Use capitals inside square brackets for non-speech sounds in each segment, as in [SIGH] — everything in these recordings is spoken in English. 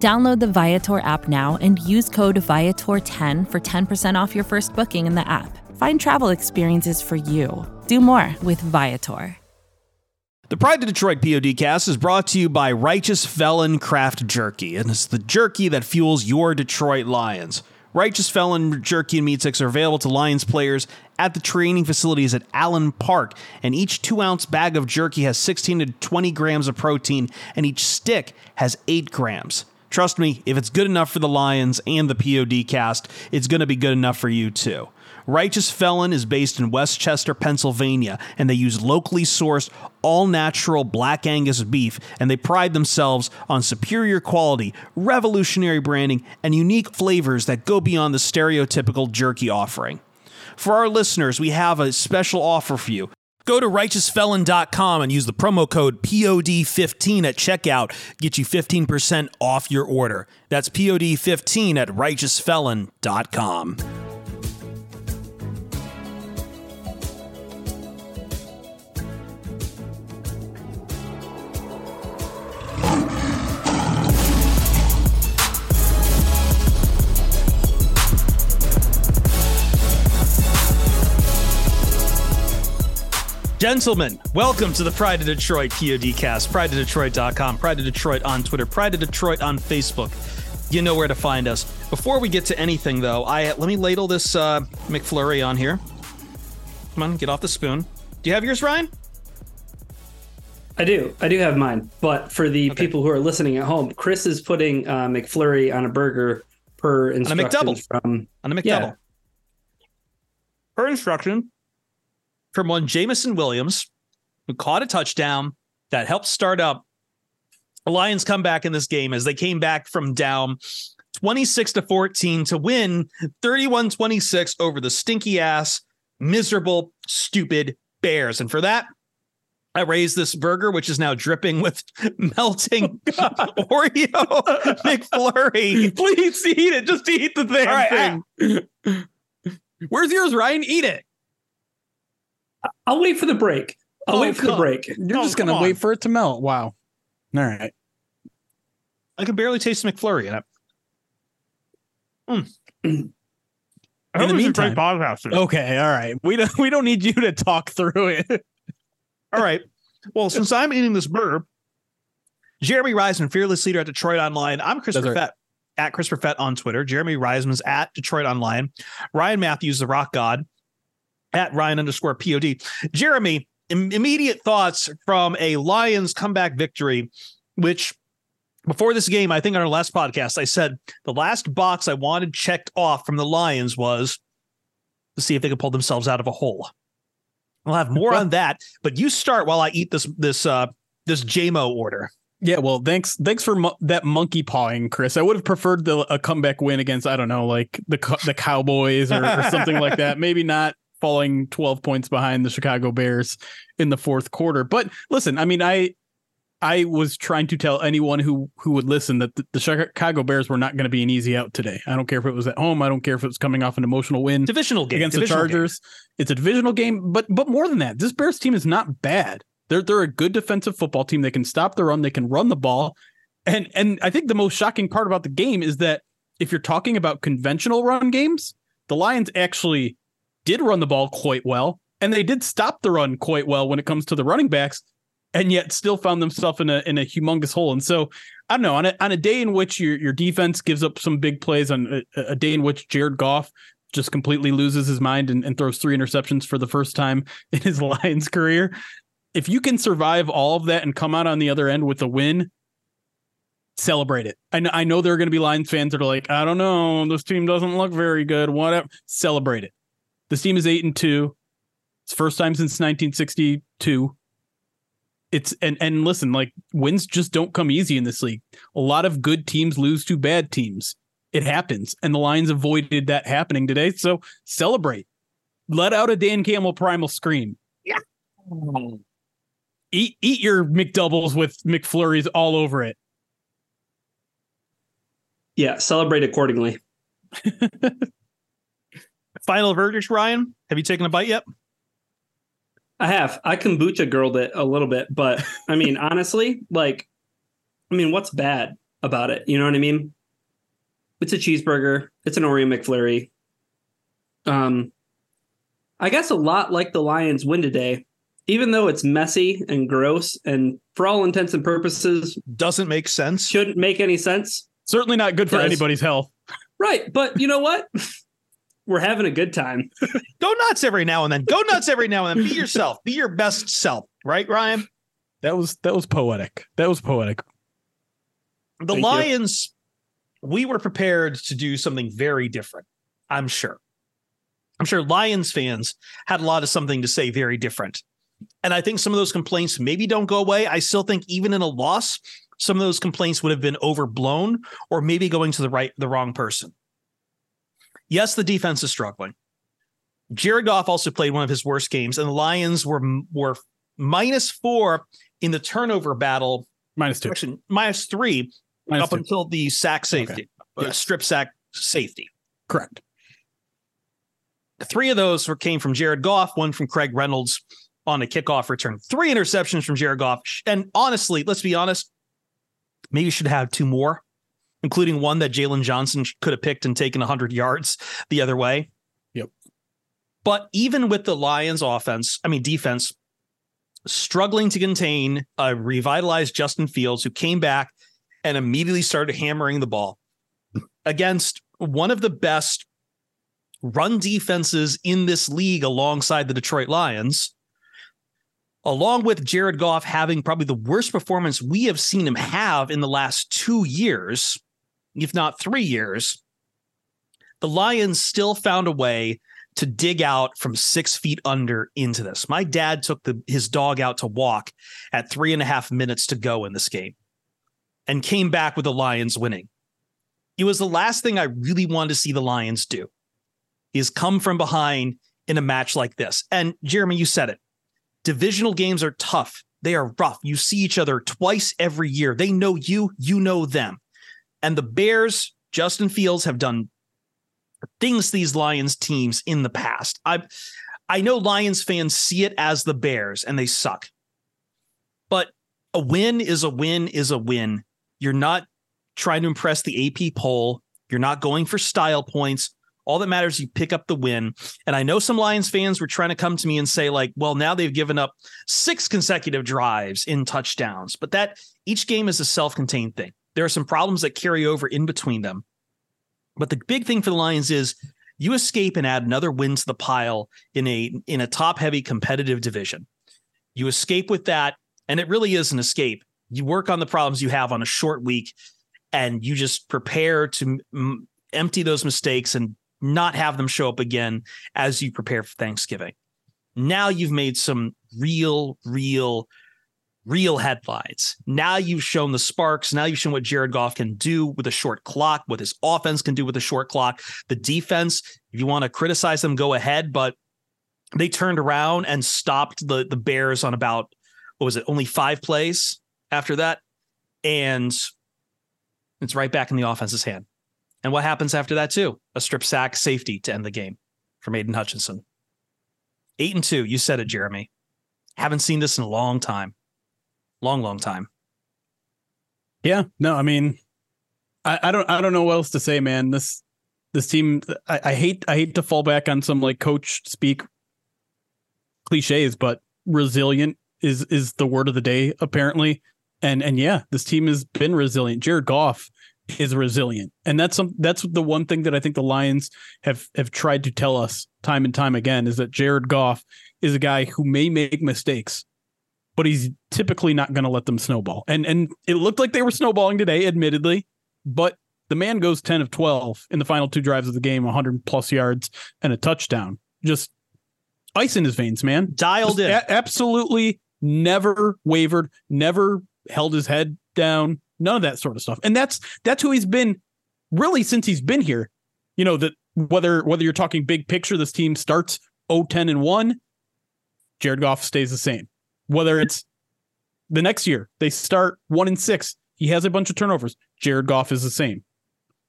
Download the Viator app now and use code Viator10 for 10% off your first booking in the app. Find travel experiences for you. Do more with Viator. The Pride of Detroit PODcast is brought to you by Righteous Felon Craft Jerky, and it's the jerky that fuels your Detroit Lions. Righteous Felon Jerky and Meat Sticks are available to Lions players at the training facilities at Allen Park, and each two ounce bag of jerky has 16 to 20 grams of protein, and each stick has 8 grams. Trust me, if it's good enough for the Lions and the POD cast, it's going to be good enough for you too. Righteous Felon is based in West Chester, Pennsylvania, and they use locally sourced, all natural black Angus beef, and they pride themselves on superior quality, revolutionary branding, and unique flavors that go beyond the stereotypical jerky offering. For our listeners, we have a special offer for you. Go to righteousfelon.com and use the promo code POD15 at checkout. Get you 15% off your order. That's POD15 at righteousfelon.com. Gentlemen, welcome to the Pride of Detroit PODcast. PrideToDetroit.com, Pride of Detroit on Twitter, Pride of Detroit on Facebook. You know where to find us. Before we get to anything, though, I let me ladle this uh, McFlurry on here. Come on, get off the spoon. Do you have yours, Ryan? I do. I do have mine. But for the okay. people who are listening at home, Chris is putting uh, McFlurry on a burger per instruction on a McDouble. from on a McDouble. Yeah. Per instruction from one Jameson Williams, who caught a touchdown that helped start up the Lions come back in this game as they came back from down 26 to 14 to win 31 26 over the stinky ass, miserable, stupid Bears. And for that, I raised this burger, which is now dripping with [LAUGHS] melting [LAUGHS] Oreo [LAUGHS] McFlurry. Please eat it. Just eat the thing. Right, thing. Where's yours, Ryan? Eat it. I'll wait for the break. I'll oh, wait for the break. You're oh, just gonna on. wait for it to melt. Wow. All right. I can barely taste McFlurry in it. Mm. [CLEARS THROAT] in the meantime, okay, all right. We don't we don't need you to talk through it. [LAUGHS] all right. Well, [LAUGHS] since I'm eating this burger, Jeremy Reisman, fearless leader at DetroitOnLion. I'm Chris Perfett right. at Chris Perfett on Twitter. Jeremy Reisman's at DetroitOnLion. Ryan Matthews, the Rock God, at Ryan underscore POD. Jeremy, Im- immediate thoughts from a Lions comeback victory, which before this game, I think on our last podcast, I said the last box I wanted checked off from the Lions was to see if they could pull themselves out of a hole. I'll have more on [LAUGHS] that, but you start while I eat this this uh this JMO order. Yeah, well, thanks thanks for mo- that monkey pawing, Chris. I would have preferred the, a comeback win against I don't know, like the the Cowboys or, or something like that. [LAUGHS] Maybe not falling 12 points behind the Chicago Bears in the fourth quarter. But listen, I mean, I I was trying to tell anyone who who would listen that the, the Chicago Bears were not going to be an easy out today. I don't care if it was at home. I don't care if it was coming off an emotional win, divisional game against divisional the Chargers. Game. It's a divisional game, but but more than that, this Bears team is not bad. They're they're a good defensive football team. They can stop the run. They can run the ball, and and I think the most shocking part about the game is that if you're talking about conventional run games, the Lions actually did run the ball quite well, and they did stop the run quite well when it comes to the running backs, and yet still found themselves in a in a humongous hole. And so I don't know on a on a day in which your your defense gives up some big plays, on a, a day in which Jared Goff just completely loses his mind and, and throws three interceptions for the first time [LAUGHS] in his [LAUGHS] Lions career. If you can survive all of that and come out on the other end with a win, celebrate it. I know, I know there are going to be Lions fans that are like, I don't know, this team doesn't look very good. Whatever. Celebrate it. This team is eight and two. It's first time since 1962. It's and and listen, like wins just don't come easy in this league. A lot of good teams lose to bad teams. it happens. And the Lions avoided that happening today. So celebrate. Let out a Dan Campbell primal scream. Yeah. Eat eat your McDoubles with McFlurries all over it. Yeah, celebrate accordingly. [LAUGHS] Final verdict, Ryan. Have you taken a bite yet? I have. I kombucha girled it a little bit, but I mean, [LAUGHS] honestly, like, I mean, what's bad about it? You know what I mean? It's a cheeseburger. It's an Oreo McFlurry. Um, I guess a lot like the Lions win today, even though it's messy and gross, and for all intents and purposes, doesn't make sense. Shouldn't make any sense. Certainly not good for Does. anybody's health. Right, but you know what? [LAUGHS] We're having a good time. [LAUGHS] Go nuts every now and then. Go nuts every now and then. Be yourself. Be your best self. Right, Ryan? That was that was poetic. That was poetic. The Thank you. Lions, we were prepared to do something very different. I'm sure. I'm sure Lions fans had a lot of something to say very different. And I think some of those complaints maybe don't go away. I still think even in a loss, some of those complaints would have been overblown or maybe going to the right the wrong person. Yes, the defense is struggling. Jared Goff also played one of his worst games, and the Lions were were minus four in the turnover battle. Minus two. Actually, minus three Minus up two. until the sack safety, uh, Yes. strip sack safety. Correct. Three of those were came from Jared Goff, one from Craig Reynolds on a kickoff return. Three interceptions from Jared Goff. And honestly, let's be honest, maybe you should have two more, including one that Jaylon Johnson could have picked and taken 100 yards the other way. Yep. But even with the Lions offense, I mean, defense, struggling to contain a revitalized Justin Fields, who came back and immediately started hammering the ball against one of the best run defenses in this league alongside the Detroit Lions, along with Jared Goff having probably the worst performance we have seen him have in the last two years, if not three years. The Lions still found a way to dig out from six feet under into this. My dad took the, his dog out to walk at three and a half minutes to go in this game and came back with the Lions winning. It was the last thing I really wanted to see the Lions do is come from behind in a match like this. And Jeremy, you said it. Divisional games are tough. They are rough. You see each other twice every year. They know you, you know them. And the Bears, Justin Fields have done things these Lions teams in the past. I I know Lions fans see it as the Bears and they suck. But a win is a win is a win. You're not trying to impress the AP poll. You're not going for style points. All that matters, you pick up the win. And I know some Lions fans were trying to come to me and say, like, well, now they've given up six consecutive drives in touchdowns, but that each game is a self contained thing. There are some problems that carry over in between them. But the big thing for the Lions is you escape and add another win to the pile in a in a top heavy competitive division. You escape with that, and it really is an escape. You work on the problems you have on a short week, and you just prepare to m- empty those mistakes and not have them show up again as you prepare for Thanksgiving. Now you've made some real, real, real headlines. Now you've shown the sparks. Now you've shown what Jared Goff can do with a short clock, what his offense can do with a short clock. The defense, if you want to criticize them, go ahead, but they turned around and stopped the the Bears on about what was it, only five plays after that. And it's right back in the offense's hand. And what happens after that, too? A strip sack safety to end the game from Aidan Hutchinson. Eight and two. You said it, Jeremy. Haven't seen this in a long time. Long, long time. Yeah. No, I mean, I, I don't I don't know what else to say, man. This this team I, I hate I hate to fall back on some like coach speak cliches, but resilient is is the word of the day, apparently. And and yeah, this team has been resilient. Jared Goff is resilient. And that's some that's the one thing that I think the Lions have have tried to tell us time and time again is that Jared Goff is a guy who may make mistakes, but he's typically not going to let them snowball. And and it looked like they were snowballing today, admittedly, but the man goes 10 of 12 in the final two drives of the game, 100 plus yards and a touchdown. Just ice in his veins, man. Dialed Just in. a- absolutely never wavered, never held his head down, none of that sort of stuff. And that's that's who he's been really since he's been here. You know that whether whether you're talking big picture, this team starts 0-10 and one, Jared Goff stays the same. Whether it's the next year they start one and six, he has a bunch of turnovers. Jared Goff is the same.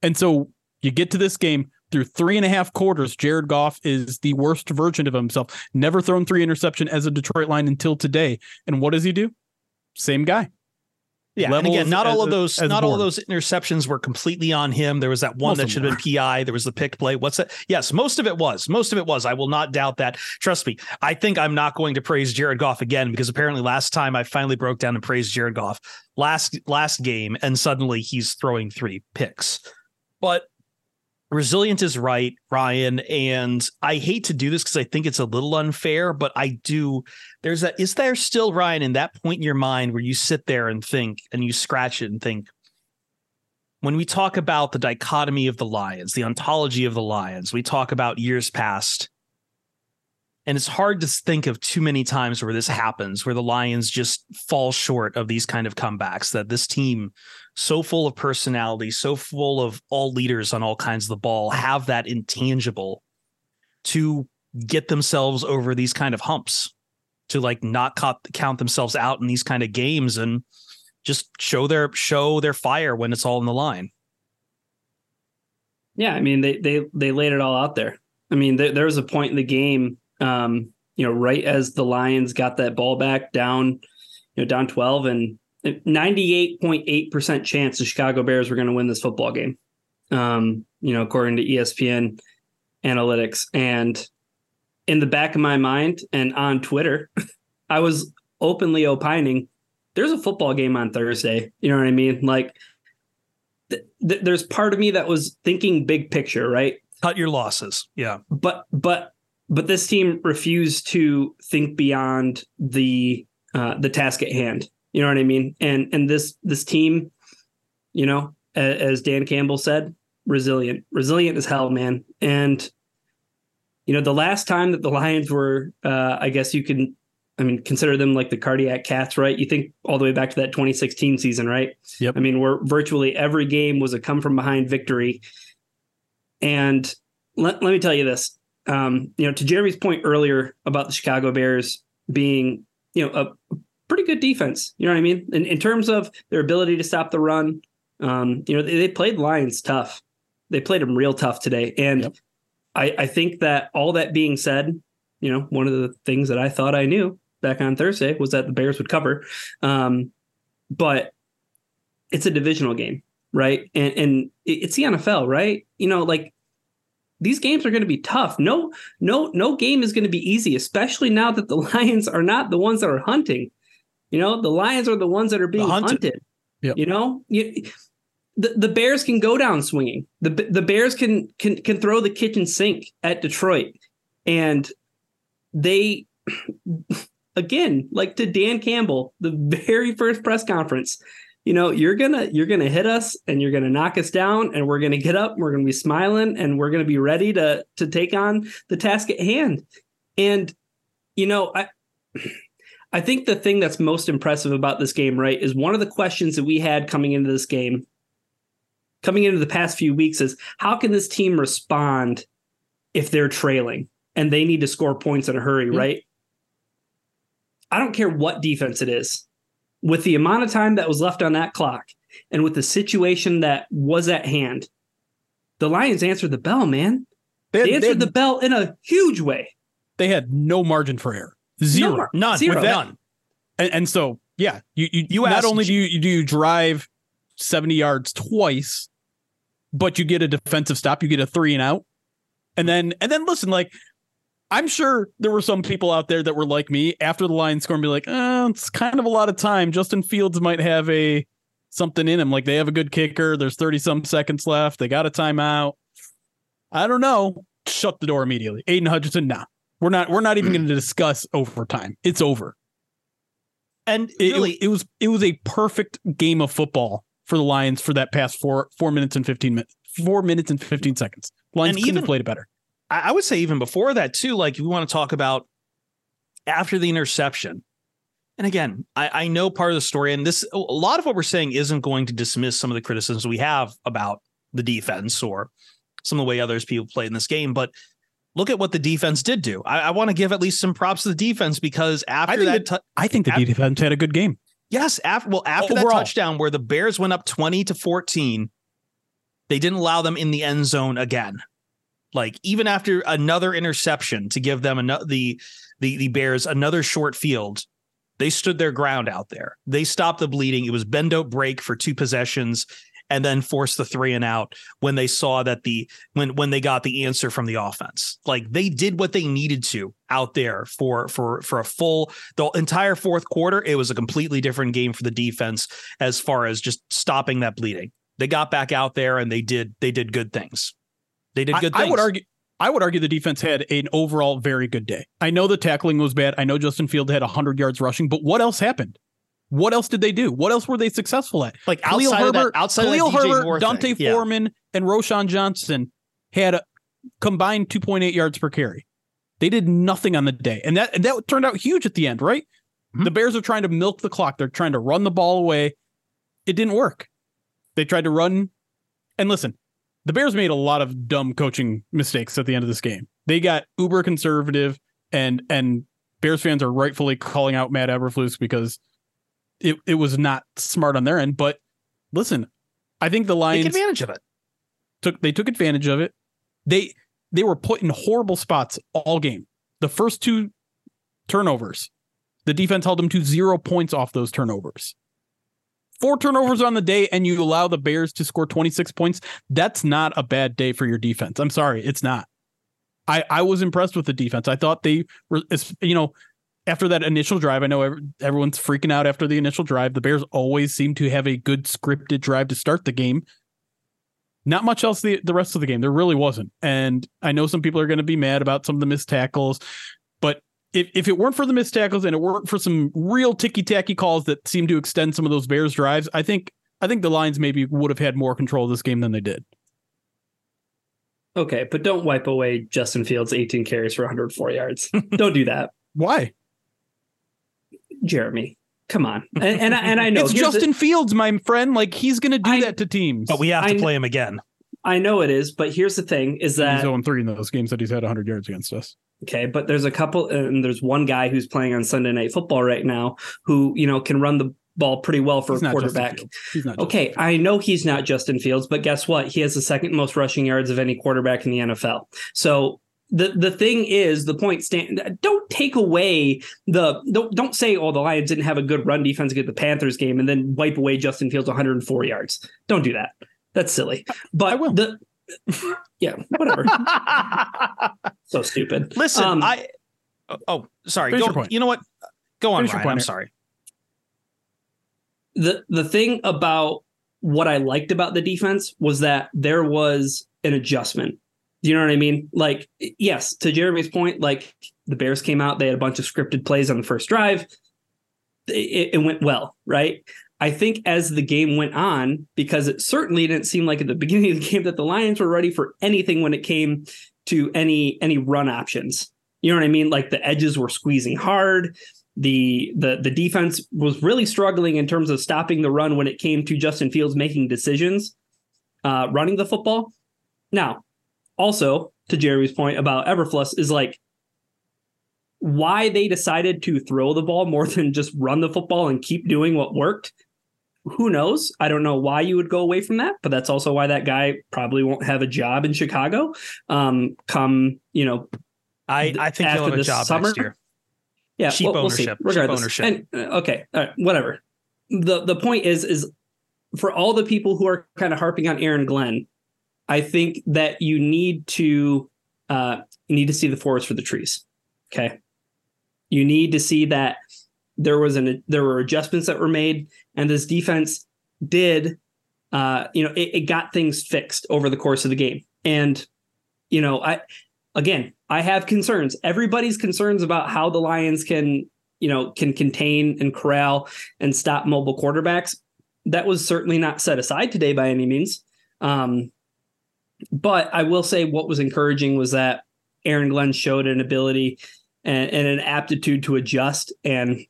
And so you get to this game through three and a half quarters. Jared Goff is the worst version of himself. Never thrown three interception as a Detroit Lion until today. And what does he do? Same guy. Yeah, and again, not all of those, not born. all of those interceptions were completely on him. There was that one most that should have been PI. There was the pick play. What's that? Yes, most of it was. Most of it was. I will not doubt that. Trust me. I think I'm not going to praise Jared Goff again because apparently last time I finally broke down and praised Jared Goff last last game, and suddenly he's throwing three picks. But resilient is right, Ryan. And I hate to do this because I think it's a little unfair, but I do. There's a, is there still, Ryan, in that point in your mind where you sit there and think and you scratch it and think, when we talk about the dichotomy of the Lions, the ontology of the Lions, we talk about years past. And it's hard to think of too many times where this happens, where the Lions just fall short of these kind of comebacks, that this team so full of personality, so full of all leaders on all kinds of the ball, have that intangible to get themselves over these kind of humps, to like not count themselves out in these kind of games and just show their show their fire when it's all in the line. Yeah, I mean they they they laid it all out there. I mean there, there was a point in the game, um, you know, right as the Lions got that ball back down, you know, down twelve, and 98.8% chance the Chicago Bears were going to win this football game. Um, you know, according to ESPN analytics. And in the back of my mind and on Twitter, [LAUGHS] I was openly opining there's a football game on Thursday. You know what I mean? Like, th- th- there's part of me that was thinking big picture, right? Cut your losses. Yeah. But, but, but this team refused to think beyond the uh, the task at hand. You know what I mean? And and this this team, you know, as Dan Campbell said, resilient, resilient as hell, man. And you know, the last time that the Lions were, uh, I guess you can, I mean, consider them like the cardiac cats, right? You think all the way back to that 2016 season, right? Yep. I mean, where virtually every game was a come from behind victory. And let, let me tell you this, um, you know, to Jeremy's point earlier about the Chicago Bears being, you know, a pretty good defense. You know what I mean? In, in terms of their ability to stop the run, um, you know, they, they, played Lions tough. They played them real tough today. And yep. I, I think that all that being said, you know, one of the things that I thought I knew back on Thursday was that the Bears would cover. Um, but it's a divisional game, right? And and it's the NFL, right? You know, like these games are going to be tough. No, no, no game is going to be easy, especially now that the [LAUGHS] Lions are not the ones that are hunting. You know, the lions are the ones that are being hunted. hunted. Yep. You know, you, the the Bears can go down swinging. The the Bears can can can throw the kitchen sink at Detroit, and they [CLEARS THROAT] again, like to Dan Campbell, the very first press conference. You know, you're gonna you're gonna hit us and you're gonna knock us down, and we're gonna get up. and We're gonna be smiling, and we're gonna be ready to to take on the task at hand. And you know, I I think the thing that's most impressive about this game, right, is one of the questions that we had coming into this game, coming into the past few weeks, is how can this team respond if they're trailing and they need to score points in a hurry, mm-hmm. right? I don't care what defense it is. With the amount of time that was left on that clock and with the situation that was at hand, the Lions answered the bell, man. They, had, they answered they had, the bell in a huge way. They had no margin for error. Zero. No, none. Zero. That, none. And, and, so, yeah, you you, you not only do you do you drive 70 yards twice, but you get a defensive stop, you get a three and out. And then and then listen, like I'm sure there were some people out there that were like me after the line score and be like, oh, it's kind of a lot of time. Justin Fields might have a something in him. Like they have a good kicker. There's 30 some seconds left. They got a timeout. I don't know. Shut the door immediately. Aidan Hutchinson, nah. We're not we're not even hmm. going to discuss overtime. It's over. And it, really, it, it, was it was a perfect game of football for the Lions for that past four four minutes and fifteen minutes four minutes and fifteen seconds. Lions couldn't even, have played it better. I would say even before that too. Like we want to talk about after the interception. And again, I, I know part of the story, and this a lot of what we're saying isn't going to dismiss some of the criticisms we have about the defense or some of the way others people played in this game, but look at what the defense did do. I, I want to give at least some props to the defense because after that, that I think the after, defense had a good game. Yes, oh, after well after that touchdown where the Bears went up twenty to fourteen, they didn't allow them in the end zone again. Like even after another interception to give them another the the the Bears another short field, they stood their ground out there. They stopped the bleeding. It was bend don't break for two possessions and then forced the three and out when they saw that the when when they got the answer from the offense. Like they did what they needed to out there for for for a full the entire fourth quarter. It was a completely different game for the defense as far as just stopping that bleeding. They got back out there and they did they did good things. They did good I, things. I would argue I would argue the defense had an overall very good day. I know the tackling was bad. I know Justin Field had 100 yards rushing, but what else happened? What else did they do? What else were they successful at? Like outside Khalil Herbert, that, outside Khalil of Herbert, D'Onta thing. Foreman, yeah. and Roschon Johnson had a combined 2.8 yards per carry. They did nothing on the day, and that and that turned out huge at the end, right? Mm-hmm. The Bears are trying to milk the clock. They're trying to run the ball away. It didn't work. They tried to run, and listen, the Bears made a lot of dumb coaching mistakes at the end of this game. They got uber conservative, and and Bears fans are rightfully calling out Matt Eberflus because it it was not smart on their end. But listen, I think the Lions took advantage of it. Took they took advantage of it. They they were put in horrible spots all game. The first two turnovers, the defense held them to zero points off those turnovers four turnovers on the day and you allow the Bears to score 26 points, that's not a bad day for your defense. I'm sorry, it's not. I I was impressed with the defense. I thought they were, you know, after that initial drive, I know everyone's freaking out after the initial drive. The Bears always seem to have a good scripted drive to start the game. Not much else the, the rest of the game. There really wasn't. And I know some people are going to be mad about some of the missed tackles, but if, if it weren't for the missed tackles and it weren't for some real ticky tacky calls that seem to extend some of those Bears drives, I think I think the Lions maybe would have had more control of this game than they did. Okay, but don't wipe away Justin Fields' 18 carries for 104 yards. don't do that. [LAUGHS] Why? Jeremy, come on. And and, and I [LAUGHS] know it's Justin the, Fields, my friend. Like he's going to do I, that to teams. But we have to I, play him again. I know it is, but here's the thing: is that he's 0 3 in those games that he's had 100 yards against us. Okay, but there's a couple, and there's one guy who's playing on Sunday Night Football right now who you know can run the ball pretty well for he's a quarterback. okay, I know he's not Justin Fields, but guess what? He has the second most rushing yards of any quarterback in the NFL. So the the thing is, the point stand. Don't take away the don't don't say, oh, the Lions didn't have a good run defense against the Panthers game, and then wipe away Justin Fields 104 yards. Don't do that. That's silly. But the [LAUGHS] yeah, whatever. [LAUGHS] so stupid. Listen, um, I. Oh, sorry. Go, you know what? Go on, Ryan. I'm sorry. The the thing about what I liked about the defense was that there was an adjustment. You know what I mean? Like, yes, to Jeremy's point, like the Bears came out, they had a bunch of scripted plays on the first drive. It, it went well, right? I think as the game went on, because it certainly didn't seem like at the [LAUGHS] beginning of the game that the Lions were ready for anything when it came to any any run options. You know what I mean? Like the edges were squeezing hard. The the the defense was really struggling in terms of stopping the run when it came to Justin Fields making decisions, uh, running the football. Now, also to Jerry's point about Eberflus is like why they decided to throw the ball more [LAUGHS] than just run the football and keep doing what worked who knows? I don't know why you would go away from that, but that's also why that guy probably won't have a job in Chicago. Um, come you know, I I think he'll have a job summer. next year. Yeah, cheap we'll, ownership. We'll cheap ownership. And, uh, okay, whatever. the The point is, is for all the people who are kind of harping on Aaron Glenn, I think that you need to uh, you need to see the forest for the trees. Okay, you need to see that there was an there were adjustments that were made, and this defense did, uh, you know, it, it got things fixed over the course of the game. And you know, I again, I have concerns. Everybody's concerns about how the Lions can, you know, can contain and corral and stop mobile quarterbacks. That was certainly not set aside today by any means. Um, but I will say what was encouraging was that Aaron Glenn showed an ability and, and an aptitude to adjust and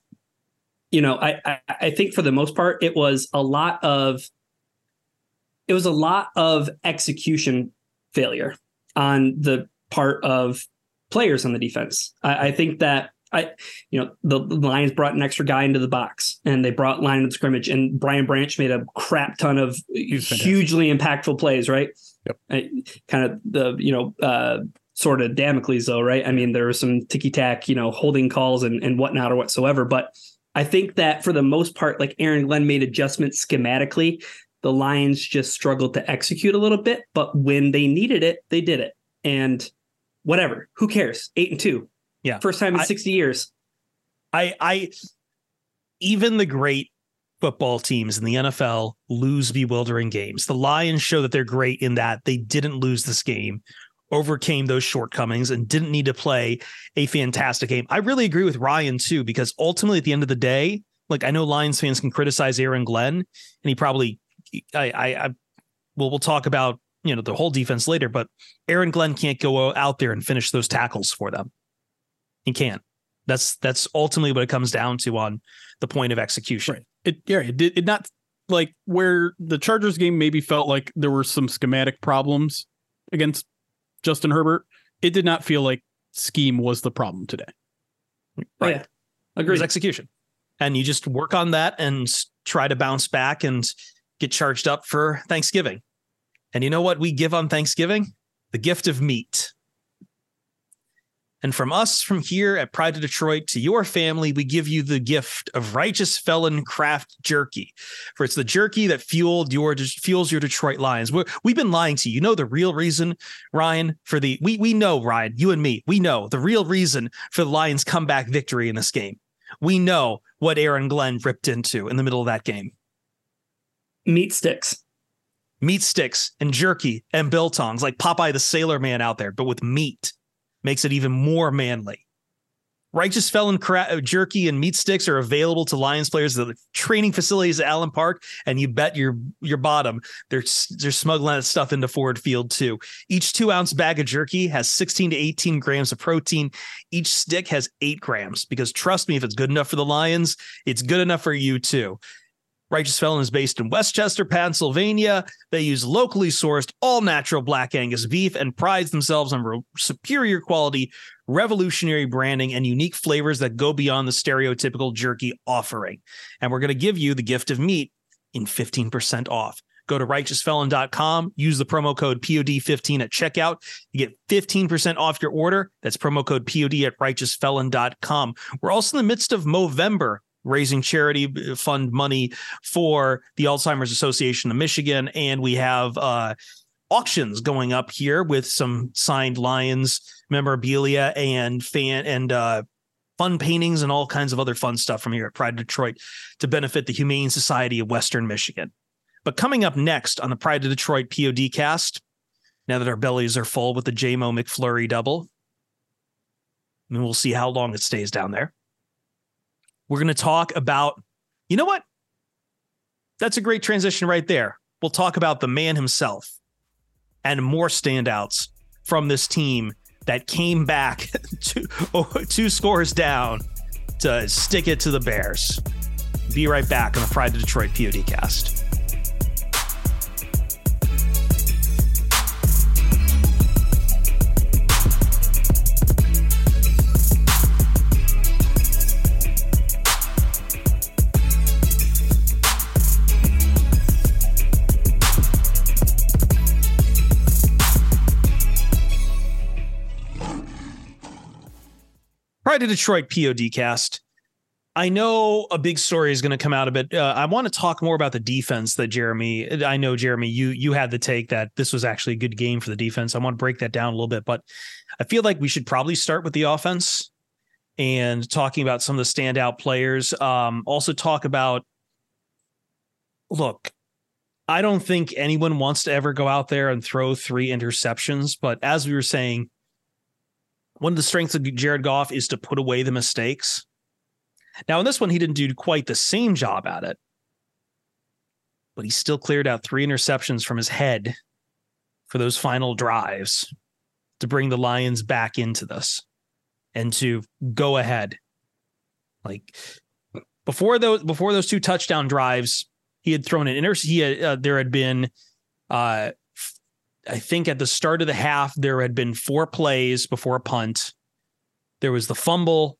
you know, I, I, I think for the most part, it was a lot of it was a lot of execution failure on the part of players on the defense. I, I think that I, you know, the, Lions brought an extra guy into the box and they brought line of scrimmage and Brian Branch made a crap ton of hugely impactful plays, right? Yep. I, kind of the, you know, uh, sword of Damocles though, right? I mean, there was some ticky tack, you know, holding calls and, and whatnot or whatsoever. But I think that for the most part, like Aaron Glenn made adjustments schematically. The Lions just struggled to execute a little bit, but when they needed it, they did it. And whatever, who cares? Eight and two. Yeah. First time in I, 60 years. I I even the great football teams in the NFL lose bewildering games. The Lions show that they're great in that they didn't lose this game, overcame those shortcomings, and didn't need to play a fantastic game. I really agree with Ryan too, because ultimately at the end of the day, like I know Lions fans can criticize Aaron Glenn, and he probably I I, I well we'll talk about you know the whole defense later, but Aaron Glenn can't go out there and finish those tackles for them. He can't. That's that's ultimately what it comes down to on the point of execution. Right. It yeah, it did it not like where the Chargers game maybe felt like there were some schematic problems against Justin Herbert. It did not feel like scheme was the problem today. Right. Yeah. Agreed. It was execution. And you just work on that and try to bounce back and get charged up for Thanksgiving. And you know what we give on Thanksgiving? The gift of meat. And from us, from here at Pride of Detroit to your family, we give you the gift of Righteous Felon Craft Jerky. For it's the jerky that fueled your fuels your Detroit Lions. we have been lying to you. You know the real reason, Ryan, for the we we know Ryan, you and me, we know the real reason for the Lions' comeback victory in this game. We know what Aaron Glenn ripped into in the middle of that game. Meat sticks meat sticks and jerky and biltongs like Popeye the Sailor Man out there, but with meat makes it even more manly. Righteous Felon cra- uh, jerky and meat sticks are available to Lions players at the training facilities at Allen Park, and you bet your your bottom they're they're smuggling that stuff into Ford Field too. Each two ounce bag of jerky has 16 to 18 grams of protein. Each stick has eight grams. Because trust me, if it's good enough for the Lions, it's good enough for you too. Righteous Felon is based in West Chester, Pennsylvania. They use locally sourced, all natural black Angus beef and prides themselves on superior quality, revolutionary branding, and unique flavors that go beyond the stereotypical jerky offering. And we're going to give you the gift of meat in 15% off. Go to righteousfelon.com, use the promo code POD15 at checkout. You get 15% off your order. That's promo code POD at righteousfelon.com. We're also in the midst of Movember raising charity fund money for the Alzheimer's Association of Michigan. And we have uh, auctions going up here with some signed Lions memorabilia and fan and uh, fun paintings and all kinds of other fun stuff from here at Pride Detroit to benefit the Humane Society of Western Michigan. But coming up next on the Pride of Detroit POD cast, now that our bellies are full with the JMO McFlurry double, and we'll see how long it stays down there. We're going to talk about, you know what? That's a great transition right there. We'll talk about the man himself and more standouts from this team that came back [LAUGHS] two, oh, two scores down to stick it to the Bears. Be right back on the Pride Detroit POD cast. Pride of Detroit PODcast. I know a big story is going to come out of it. Uh, I want to talk more about the defense that Jeremy. I know Jeremy, you you had the take that this was actually a good game for the defense. I want to break that down a little bit, but I feel like we should probably start with the offense and talking about some of the standout players. Um, also talk about. Look, I don't think anyone wants to ever go out there and throw three interceptions, but as we were saying, one of the strengths of Jared Goff is to put away the mistakes. Now, in this one, he didn't do quite the same job at it, but he still cleared out three interceptions from his head for those final drives to bring the Lions back into this and to go ahead. Like before those before those two touchdown drives, he had thrown an inter. He had, uh, there had been Uh, I think at the start of the half, there had been four plays before a punt. There was the fumble.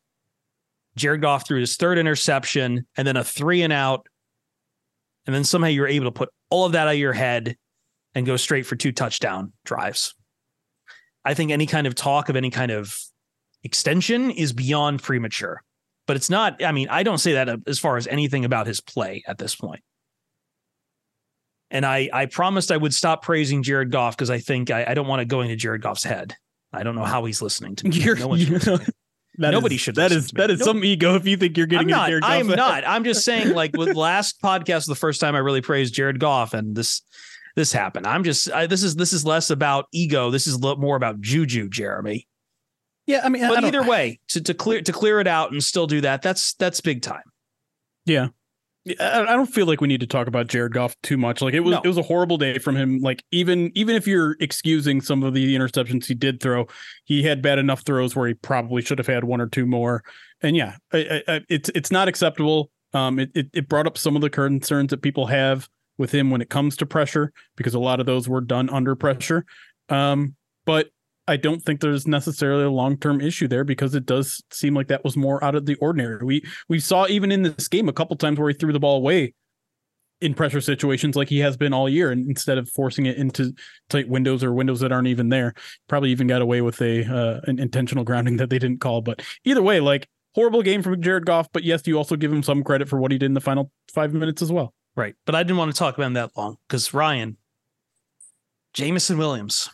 Jared Goff threw his third interception and then a three and out. And then somehow you're able to put all of that out of your head and go straight for two touchdown drives. I think any kind of talk of any kind of extension is beyond premature. But it's not, I mean, I don't say that as far as anything about his play at this point. And I, I promised I would stop praising Jared Goff because I think I, I don't want to go into Jared Goff's head. I don't know how he's listening to me. You're, no one should you know, [LAUGHS] that Nobody is- should That is to me. that is some ego if you think you're getting I'm into not. Jared I'm head. not. I'm just saying, like with last podcast, the first time I really praised Jared Goff, and this this happened. I'm just I, this is this is less about ego. This is more about juju, Jeremy. Yeah, I mean, But don't- either way, to, to clear to clear it out and still do that, that's that's big time. Yeah. I I don't feel like we need to talk about Jared Goff too much. Like it was, No. it was a horrible day from him. Like even, even if you're excusing some of the interceptions he did throw, he had bad enough throws where he probably should have had one or two more. And yeah, I, I, I, it's it's not acceptable. Um, it, it it brought up some of the concerns that people have with him when it comes to pressure because a lot of those were done under pressure. Um, but I don't think there's necessarily a long term issue there because it does seem like that was more out of the ordinary. We we saw even in this game a couple times where he threw the ball away in pressure situations like he has been all year, and instead of forcing it into tight windows or windows that aren't even there, probably even got away with a uh, an intentional grounding that they didn't call. But either way, like horrible game from Jared Goff. But yes, you also give him some credit for what he did in the final five minutes as well. Right. But I didn't want to talk about him that long because Ryan, Jameson Williams,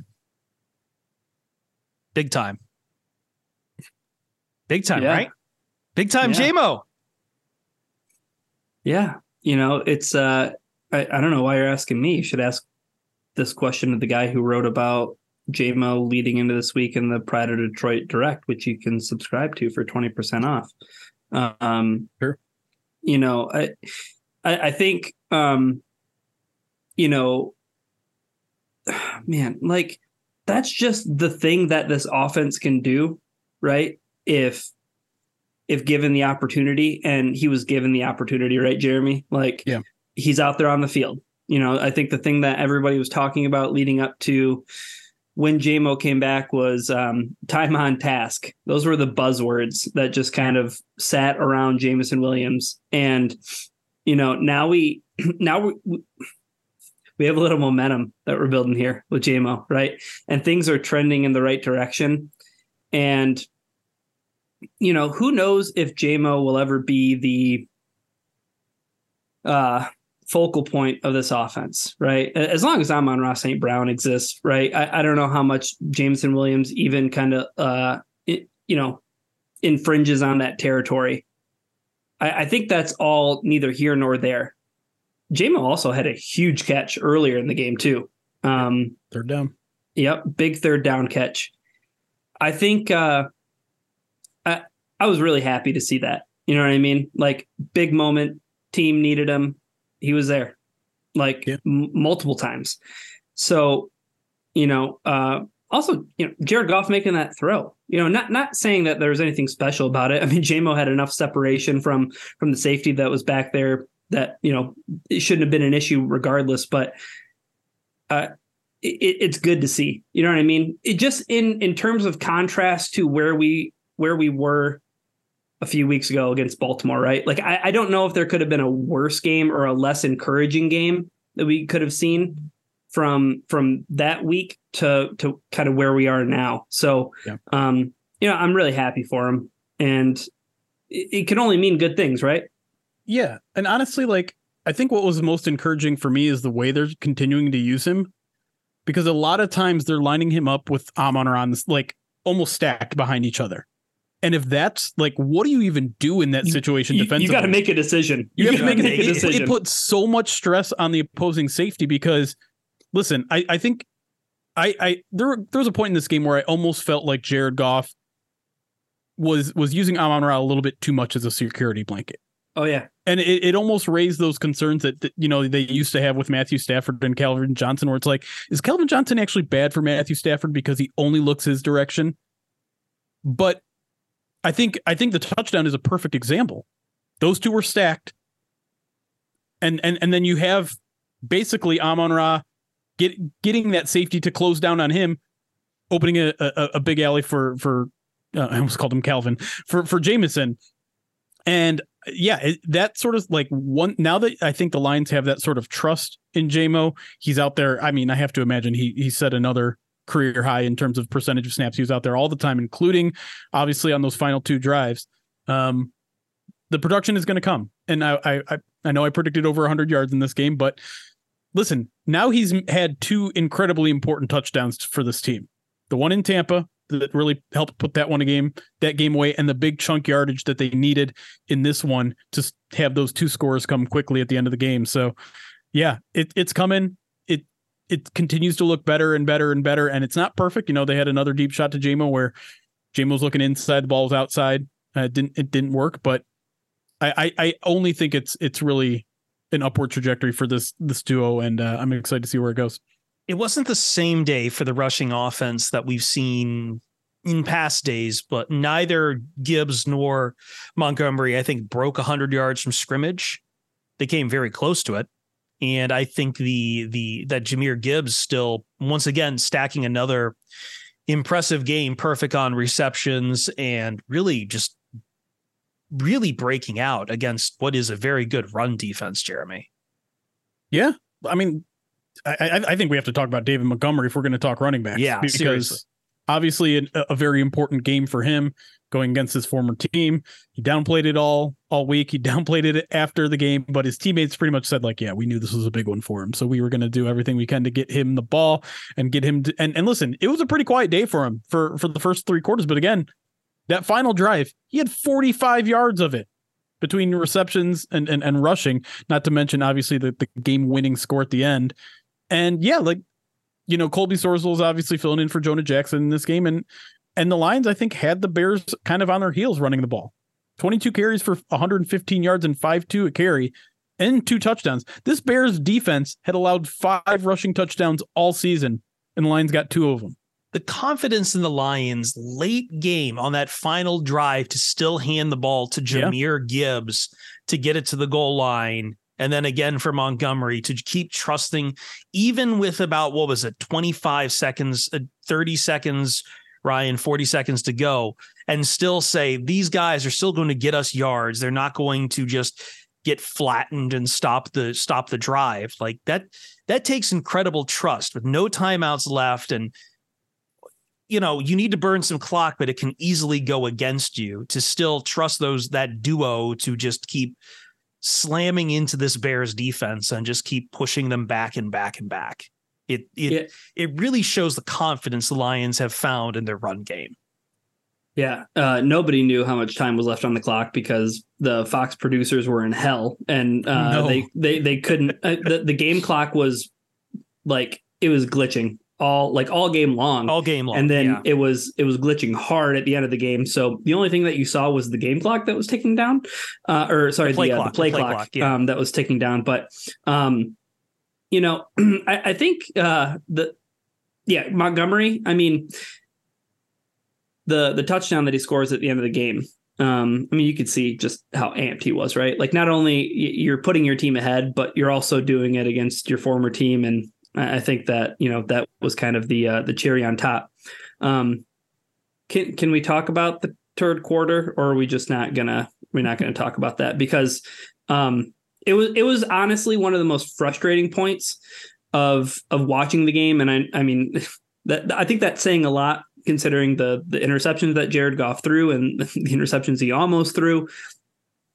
big time. Big time, Yeah. right? Big time, Yeah. JMO. Yeah. You know, it's uh I, I don't know why you're asking me. You should ask this question to the guy who wrote about JMO leading into this week in the Pride of Detroit Direct, which you can subscribe to for 20% off. Um Sure. you know, I I, I think um you know [SIGHS] man, like that's just the thing that this offense can do, right? If if given the opportunity and he was given the opportunity, right, Jeremy? Like Yeah. he's out there on the field. You know, I think the thing that everybody was talking about leading up to when JMO came back was um, time on task. Those were the buzzwords that just kind of sat around Jameson Williams. And, you know, now we [CLEARS THROAT] now we we have a little momentum that we're building here with JMO, right? And things are trending in the right direction. And you know, who knows if JMO will ever be the uh focal point of this offense, right? As long as Amon Ra St. Brown exists, right? I, I don't know how much Jameson Williams even kind of uh it, you know infringes on that territory. I, I think that's all neither here nor there. JMO also had a huge catch earlier in the game too. Um Third down. Yep, big third down catch. I think uh I I was really happy to see that. You know what I mean? Like big moment, team needed him. He was there. Like Yeah. m- multiple times. So, you know, uh also, you know, Jared Goff making that throw. You know, not not saying that there was anything special about it. [LAUGHS] I mean, Jamo had enough separation from from the safety that was back there that, you know, it shouldn't have been an issue regardless, but uh it, it's good to see. You know what I mean? It just in in terms of contrast to where we where we were a few weeks ago against Baltimore, right? Like I, I don't know if there could have been a worse game or a less encouraging game that we could have seen from from that week to to kind of where we are now. So Yeah. um, you know, I'm really happy for him. And it, it can only mean good things, right? Yeah, and honestly, like I think what was most encouraging for me is the way they're continuing to use him, because a lot of times they're lining him up with Amon on this like almost stacked behind each other. And if that's like, what do you even do in that You- situation You, defensively? got to make a decision. You, have to gotta make, it, a it, decision. it puts so much stress on the opposing safety because, listen, I, I think I, I there there was a point in this game where I almost felt like Jared Goff was was using Amon Ra a little bit too much as a security blanket oh yeah. And it, it almost raised those concerns that, you know they used to have with Matthew Stafford and Calvin Johnson, where it's like, is Calvin Johnson actually bad for Matthew Stafford because he only looks his direction? But I think I think the touchdown is a perfect example. Those two were stacked, and and and then you have basically Amon Ra get getting that safety to close down on him, opening a a, a big alley for for uh, I almost called him Calvin for for Jameson, and yeah, it, that sort of like one now that I think the Lions have that sort of trust in JMO, he's out there. I mean, I have to imagine he he set another career high in terms of percentage of snaps. He was out there all the time, including obviously on those final two drives. Um, the production is going to come, and I, I I know I predicted over 100 yards in this game, but listen, now he's had two incredibly important touchdowns for this team. The one in Tampa that really helped put that one a game that game away, and the big chunk yardage that they needed in this one to have those two scores come quickly at the end of the game. So, yeah, it, it's coming. It it continues to look better and better and better, and it's not perfect. You know, they had another deep shot to JMO where JMO was looking inside, the ball was outside. Uh, it didn't it didn't work, but I, I, I only think it's it's really an upward trajectory for this this duo, and uh, I'm excited to see where it goes. It wasn't the same day for the rushing offense that we've seen in past days, but neither Gibbs nor Montgomery, I think, broke 100 yards from scrimmage. They came very close to it. And I think the the that Jahmyr Gibbs still once again stacking another impressive game, perfect on receptions, and really just really breaking out against what is a very good run defense, Jeremy. Yeah. I mean, I, I think we have to talk about David Montgomery if we're going to talk running back. Yeah, because seriously. obviously a, a very important game for him going against his former team. He downplayed it all all week. He [LAUGHS] downplayed it after the game, but his teammates pretty much said like, "Yeah, we knew this was a big one for him, so we were going to do everything we can to get him the ball and get him to." And and listen, it was a pretty quiet day for him for for the first three quarters, but again, that final drive, he had 45 yards of it between receptions and and, and rushing, not to mention obviously the, the game winning score at the end. And yeah, like you know, Colby Sorsdal is obviously filling in for Jonah Jackson in this game. And and the Lions, I think, had the Bears kind of on their heels running the ball. 22 carries for 115 yards and 5-2 a carry and two touchdowns. This Bears defense had allowed five rushing touchdowns all season, and the Lions got two of them the confidence in the Lions late game on that final drive to still hand the ball to Jahmyr yeah. Gibbs to get it to the goal line. And then again for Montgomery to keep trusting, even with about what was it, 25 seconds, uh, 30 seconds, Ryan, 40 seconds to go, and still say these guys are still going to get us yards. They're not going to just get flattened and stop the stop the drive. Like that, that takes incredible trust with no timeouts left and you know, you need to burn some clock, but it can easily go against you to still trust those that duo to just keep slamming into this Bears defense and just keep pushing them back and back and back. It it yeah. it really shows the confidence the Lions have found in their run game. Yeah, uh, nobody knew how much time was left on the clock because the Fox producers were in hell, and uh, no. they they they couldn't. Uh, the the game clock was like it was glitching all like all game long all game long and then yeah. it was it was glitching hard at the end of the game so the only thing that you saw was the game clock that was ticking down uh or sorry the play, the, clock, uh, the play, the play clock, clock yeah. um that was ticking down but um you know [CLEARS THROAT] I, I think uh the yeah montgomery i mean the the touchdown that he scores at the end of the game um, I mean, you could see just how amped he was, right? Like, not only you're putting your team ahead, but you're also doing it against your former team, and I think that you know that was kind of the uh, the cherry on top. Um, can can we talk about the third quarter, or are we just not gonna we're not gonna talk about that? Because um, it was it was honestly one of the most frustrating points of of watching the game, and I I mean [LAUGHS] that I think that's saying a lot considering the the interceptions that Jared Goff threw and [LAUGHS] the interceptions he almost threw,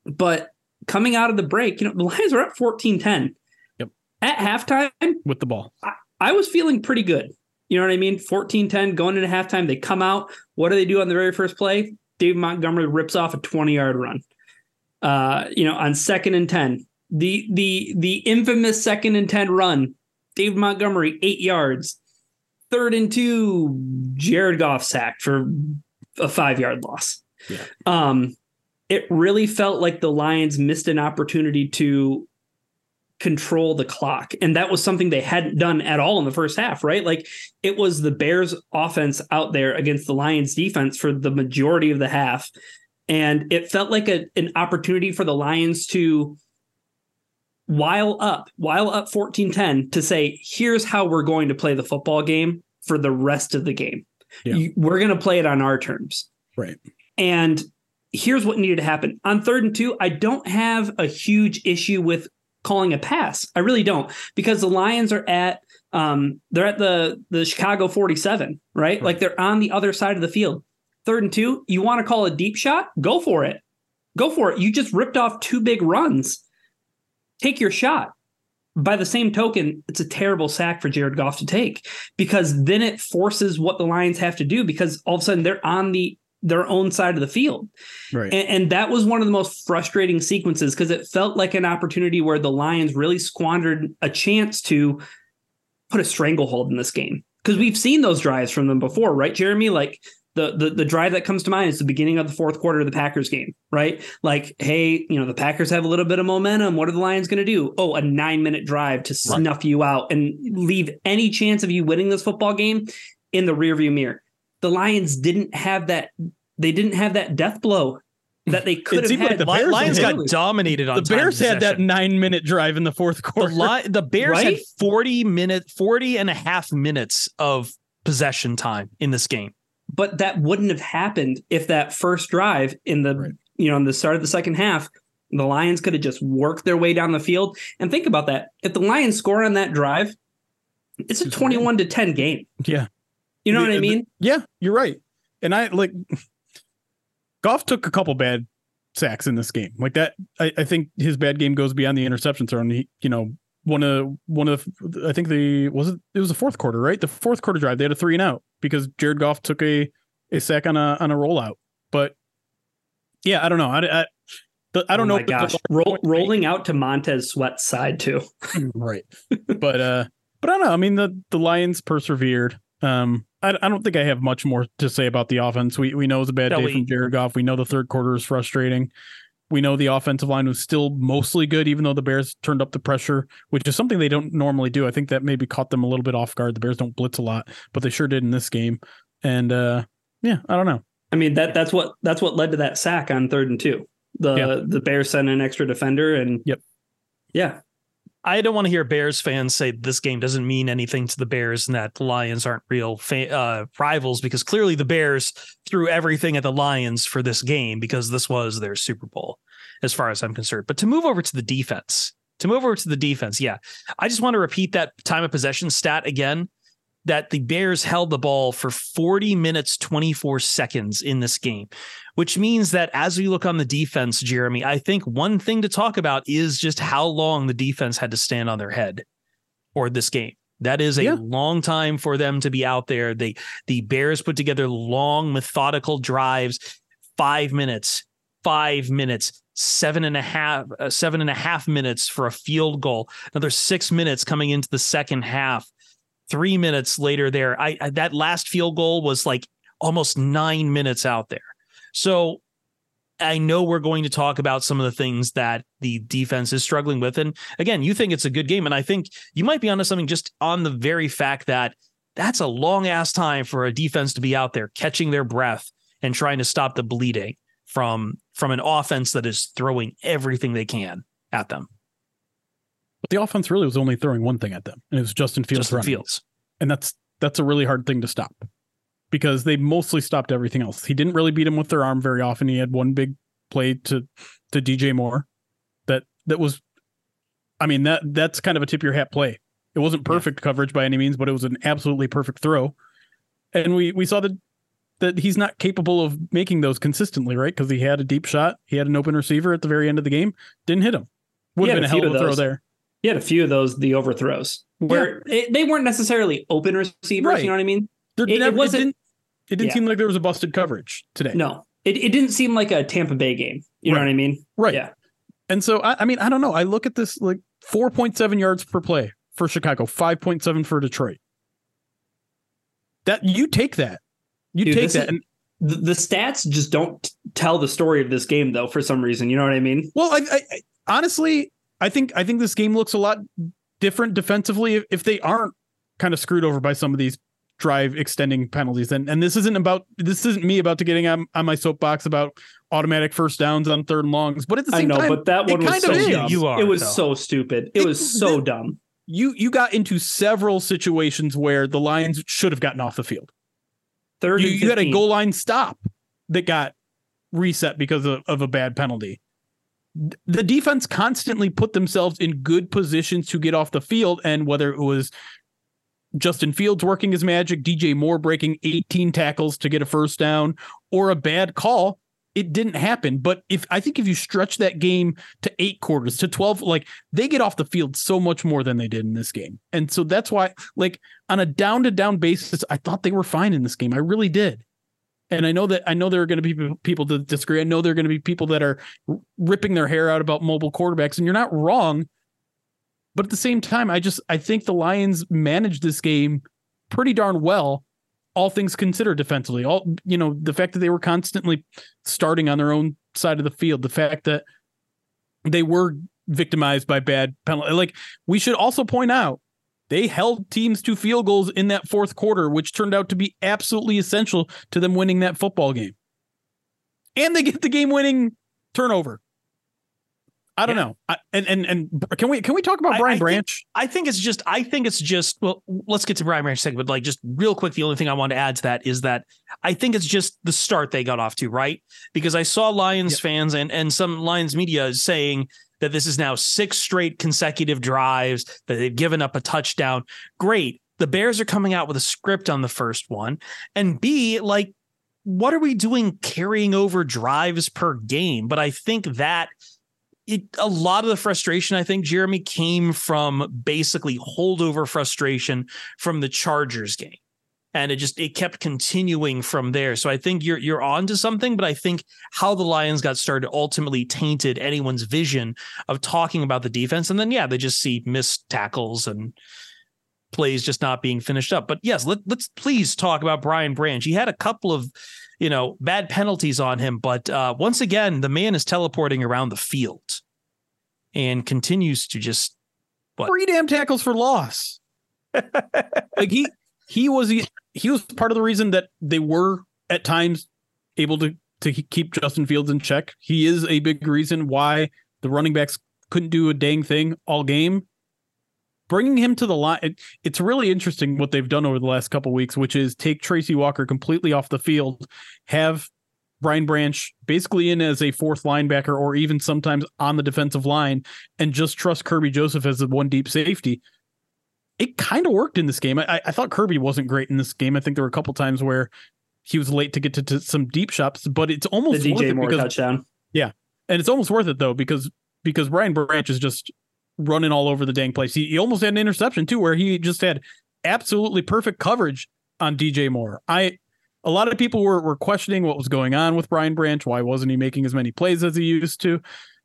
but coming out of the break, you know the Lions were up 14-10 at halftime with the ball. I, I was feeling pretty good. You know what I mean? 14 10 going into halftime. They come out. What do they do on the very first play? Dave Montgomery rips off a 20 yard run. Uh, you know, on second and 10. The the the infamous second and 10 run. Dave Montgomery, eight yards. Third and two, Jared Goff sacked for a five yard loss. Yeah. Um, it really felt like the Lions missed an opportunity to control the clock. And that was something they hadn't done at all in the first half, right? Like it was the Bears offense out there against the Lions defense for the majority of the half. And it felt like a, an opportunity for the Lions to while up, while up 14-10 to say, here's how we're going to play the football game for the rest of the game. Yeah. We're going to play it on our terms. Right. And here's what needed to happen. On third and two, I don't have a huge issue with calling a pass. I really don't because the Lions are at um they're at the the Chicago 47, right? Right. Like they're on the other side of the field. Third and two, you want to call a deep shot? Go for it. Go for it. You just ripped off two big runs. Take your shot. By the same token, it's a terrible sack for Jared Goff to take because then it forces what the Lions have to do because all of a sudden they're on the their own side of the field. Right. And, and that was one of the most frustrating sequences because it felt like an opportunity where the Lions really squandered a chance to put a stranglehold in this game. Because we've seen those drives from them before, right, Jeremy? Like the, the the drive that comes to mind is the beginning of the fourth quarter of the Packers game, right? Like, hey, you know, the Packers have a little bit of momentum. What are the Lions going to do? Oh, a nine minute drive to snuff you out and leave any chance of you winning this football game in the rearview mirror. The Lions didn't have that. They didn't have that death blow that they could have seemed like had. the Bears Lions had- got dominated on the time Bears had that nine minute drive in the fourth the, quarter. li- the Bears had 40 minute 40 and a half minutes of possession time in this game. but that wouldn't have happened if that first drive in the Right. you know in the start of the second half the lions could have just worked their way down the field and think about that if the lions score on that drive It's a 21 to 10 game yeah. You know The- what i the- mean Yeah, you're right. And I like Goff took a couple bad sacks in this game. Like that, I, I think his bad game goes beyond the interception throw. And he, you know, one of one of the, I think the was it it was the fourth quarter, right? The fourth quarter drive, they had a three and out because Jared Goff took a a sack on a on a rollout. But yeah, I don't know. I, I, the, I don't oh know. the- gosh Roll, rolling out to montez sweat's side too [LAUGHS] right [LAUGHS] but uh but i don't know i mean the the lions persevered um I, I don't think i have much more to say about the offense. We we know it's a bad No, day we- from jared goff. We know the third quarter is frustrating. We know the offensive line was still mostly good even though the bears turned up the pressure which is something they don't normally do. I think that maybe caught them a little bit off guard. The bears don't blitz a lot but they sure did in this game. And uh yeah i don't know. I mean that that's what that's what led to that sack on third and two. The Yeah. the bears sent an extra defender and Yep. yeah I don't want to hear Bears fans say this game doesn't mean anything to the Bears and that the Lions aren't real fa- uh, rivals because clearly the Bears threw everything at the Lions for this game because this was their Super Bowl, as far as I'm concerned. But to move over to the defense, to move over to the defense, yeah, I just want to repeat that time of possession stat again. That the Bears held the ball for 40 minutes, 24 seconds in this game, which means that as we look on the defense, Jeremy, I think one thing to talk about is just how long the defense had to stand on their head or this game. That is a Yeah. long time for them to be out there. They the Bears put together long, methodical drives, five minutes, five minutes, seven and a half, uh, seven and a half minutes for a field goal. Another six minutes coming into the second half. Three minutes later, there, I, I that last field goal was like almost nine minutes out there. So I know we're going to talk about some of the things that the defense is struggling with. And again, you think it's a good game. And I think you might be onto something just on the very fact that that's a long ass time for a defense to be out there catching their breath and trying to stop the bleeding from from an offense that is throwing everything they can at them. But the offense really was only throwing one thing at them and it was justin fields Justin running. Fields. and that's that's a really hard thing to stop because they mostly stopped everything else. He didn't really beat him with their arm very often. He had one big play to to DJ Moore that that was I mean that that's kind of a tip your hat play. It wasn't perfect coverage by any means, but it was an absolutely perfect throw. And we we saw that that he's not capable of making those consistently, right? Because he had a deep shot, he had an open receiver at the very end of the game, didn't hit him. Would have been a hell of a throw there. He had a few of those, the overthrows, where it, they weren't necessarily open receivers. Right. You know what I mean? There It- it wasn't- didn't, it didn't Yeah. seem like there was a busted coverage today. No, it, it didn't seem like a Tampa Bay game. You know what I mean? Right. Yeah. And so I, I mean, I don't know. I look at this like 4.7 yards per play for Chicago, 5.7 for Detroit. That you take that. You Dude, take that. is- and The, the stats just don't tell the story of this game, though. For some reason, you know what I mean? well, I, I honestly, I think I think this game looks a lot different defensively if, if they aren't kind of screwed over by some of these drive extending penalties. And and this isn't about this isn't me about to getting on, on my soapbox about automatic first downs on third and longs. But at the same I know, time, but that one was kind so of is. dumb. You are, it was though. so stupid. It, It- was so the- dumb. you you got into several situations where the Lions should have gotten off the field. Third You, you had a goal line stop that got reset because of, of a bad penalty. The defense constantly put themselves in good positions to get off the field, and whether it was Justin Fields working his magic, DJ Moore breaking 18 tackles to get a first down, or a bad call, it didn't happen. But if I think if you stretch that game to eight quarters to 12, like they get off the field so much more than they did in this game. And so that's why, like, on a down to down basis, I thought they were fine in this game. I really did. And I know that I know there are going to be people- that disagree. I know there are going to be people that are ripping their hair out about mobile quarterbacks, and you're not wrong. But at the same time, I just I think the Lions managed this game pretty darn well, all things considered defensively. All you know, the fact that they were constantly starting on their own side of the field, the fact that they were victimized by bad penalty. Like we should also point out, they held teams to field goals in that fourth quarter, which turned out to be absolutely essential to them winning that football game. And they get the game winning turnover. I don't Yeah. know. I, and and and can we can we talk about Brian I think- Branch? I think it's just I think it's just well let's get to Brian Branch second, but like just real quick, the only thing I want to add to that is that I think it's just the start they got off to, right? Because I saw Lions Yep. fans and and some Lions media saying that this is now six straight consecutive drives, that they've given up a touchdown. Great. The Bears are coming out with a script on the first one. And B, like, what are we doing carrying over drives per game? But I think that it a lot of the frustration I think Jeremy came from basically holdover frustration from the Chargers game. And it just it kept continuing from there. So I think you're you're on to something, but I think how the Lions got started ultimately tainted anyone's vision of talking about the defense. And then yeah, they just see missed tackles and plays just not being finished up. But yes, let, let's please talk about Brian Branch. He had a couple of you know, bad penalties on him. But uh, once again, the man is teleporting around the field and continues to just What? Three damn tackles for loss. [LAUGHS] like he he was he, was part of the reason that they were at times able to to keep Justin Fields in check. He is a big reason why the running backs couldn't do a dang thing all game. Bringing him to the line, it, it's really interesting what they've done over the last couple weeks, which is take Tracy Walker completely off the field, have Brian Branch basically in as a fourth linebacker or even sometimes on the defensive line, and just trust Kerby Joseph as the one deep safety. It kind of worked in this game. I, I thought Kerby wasn't great in this game. I think there were a couple times where he was late to get to, to some deep shots, but it's The almost worth DJ it Moore because touchdown. Yeah, and it's almost worth it though because because Brian Branch is just running all over the dang place. He, he almost had an interception too, where he just had absolutely perfect coverage on DJ Moore. I a lot of people were were questioning what was going on with Brian Branch. Why wasn't he making as many plays as he used to?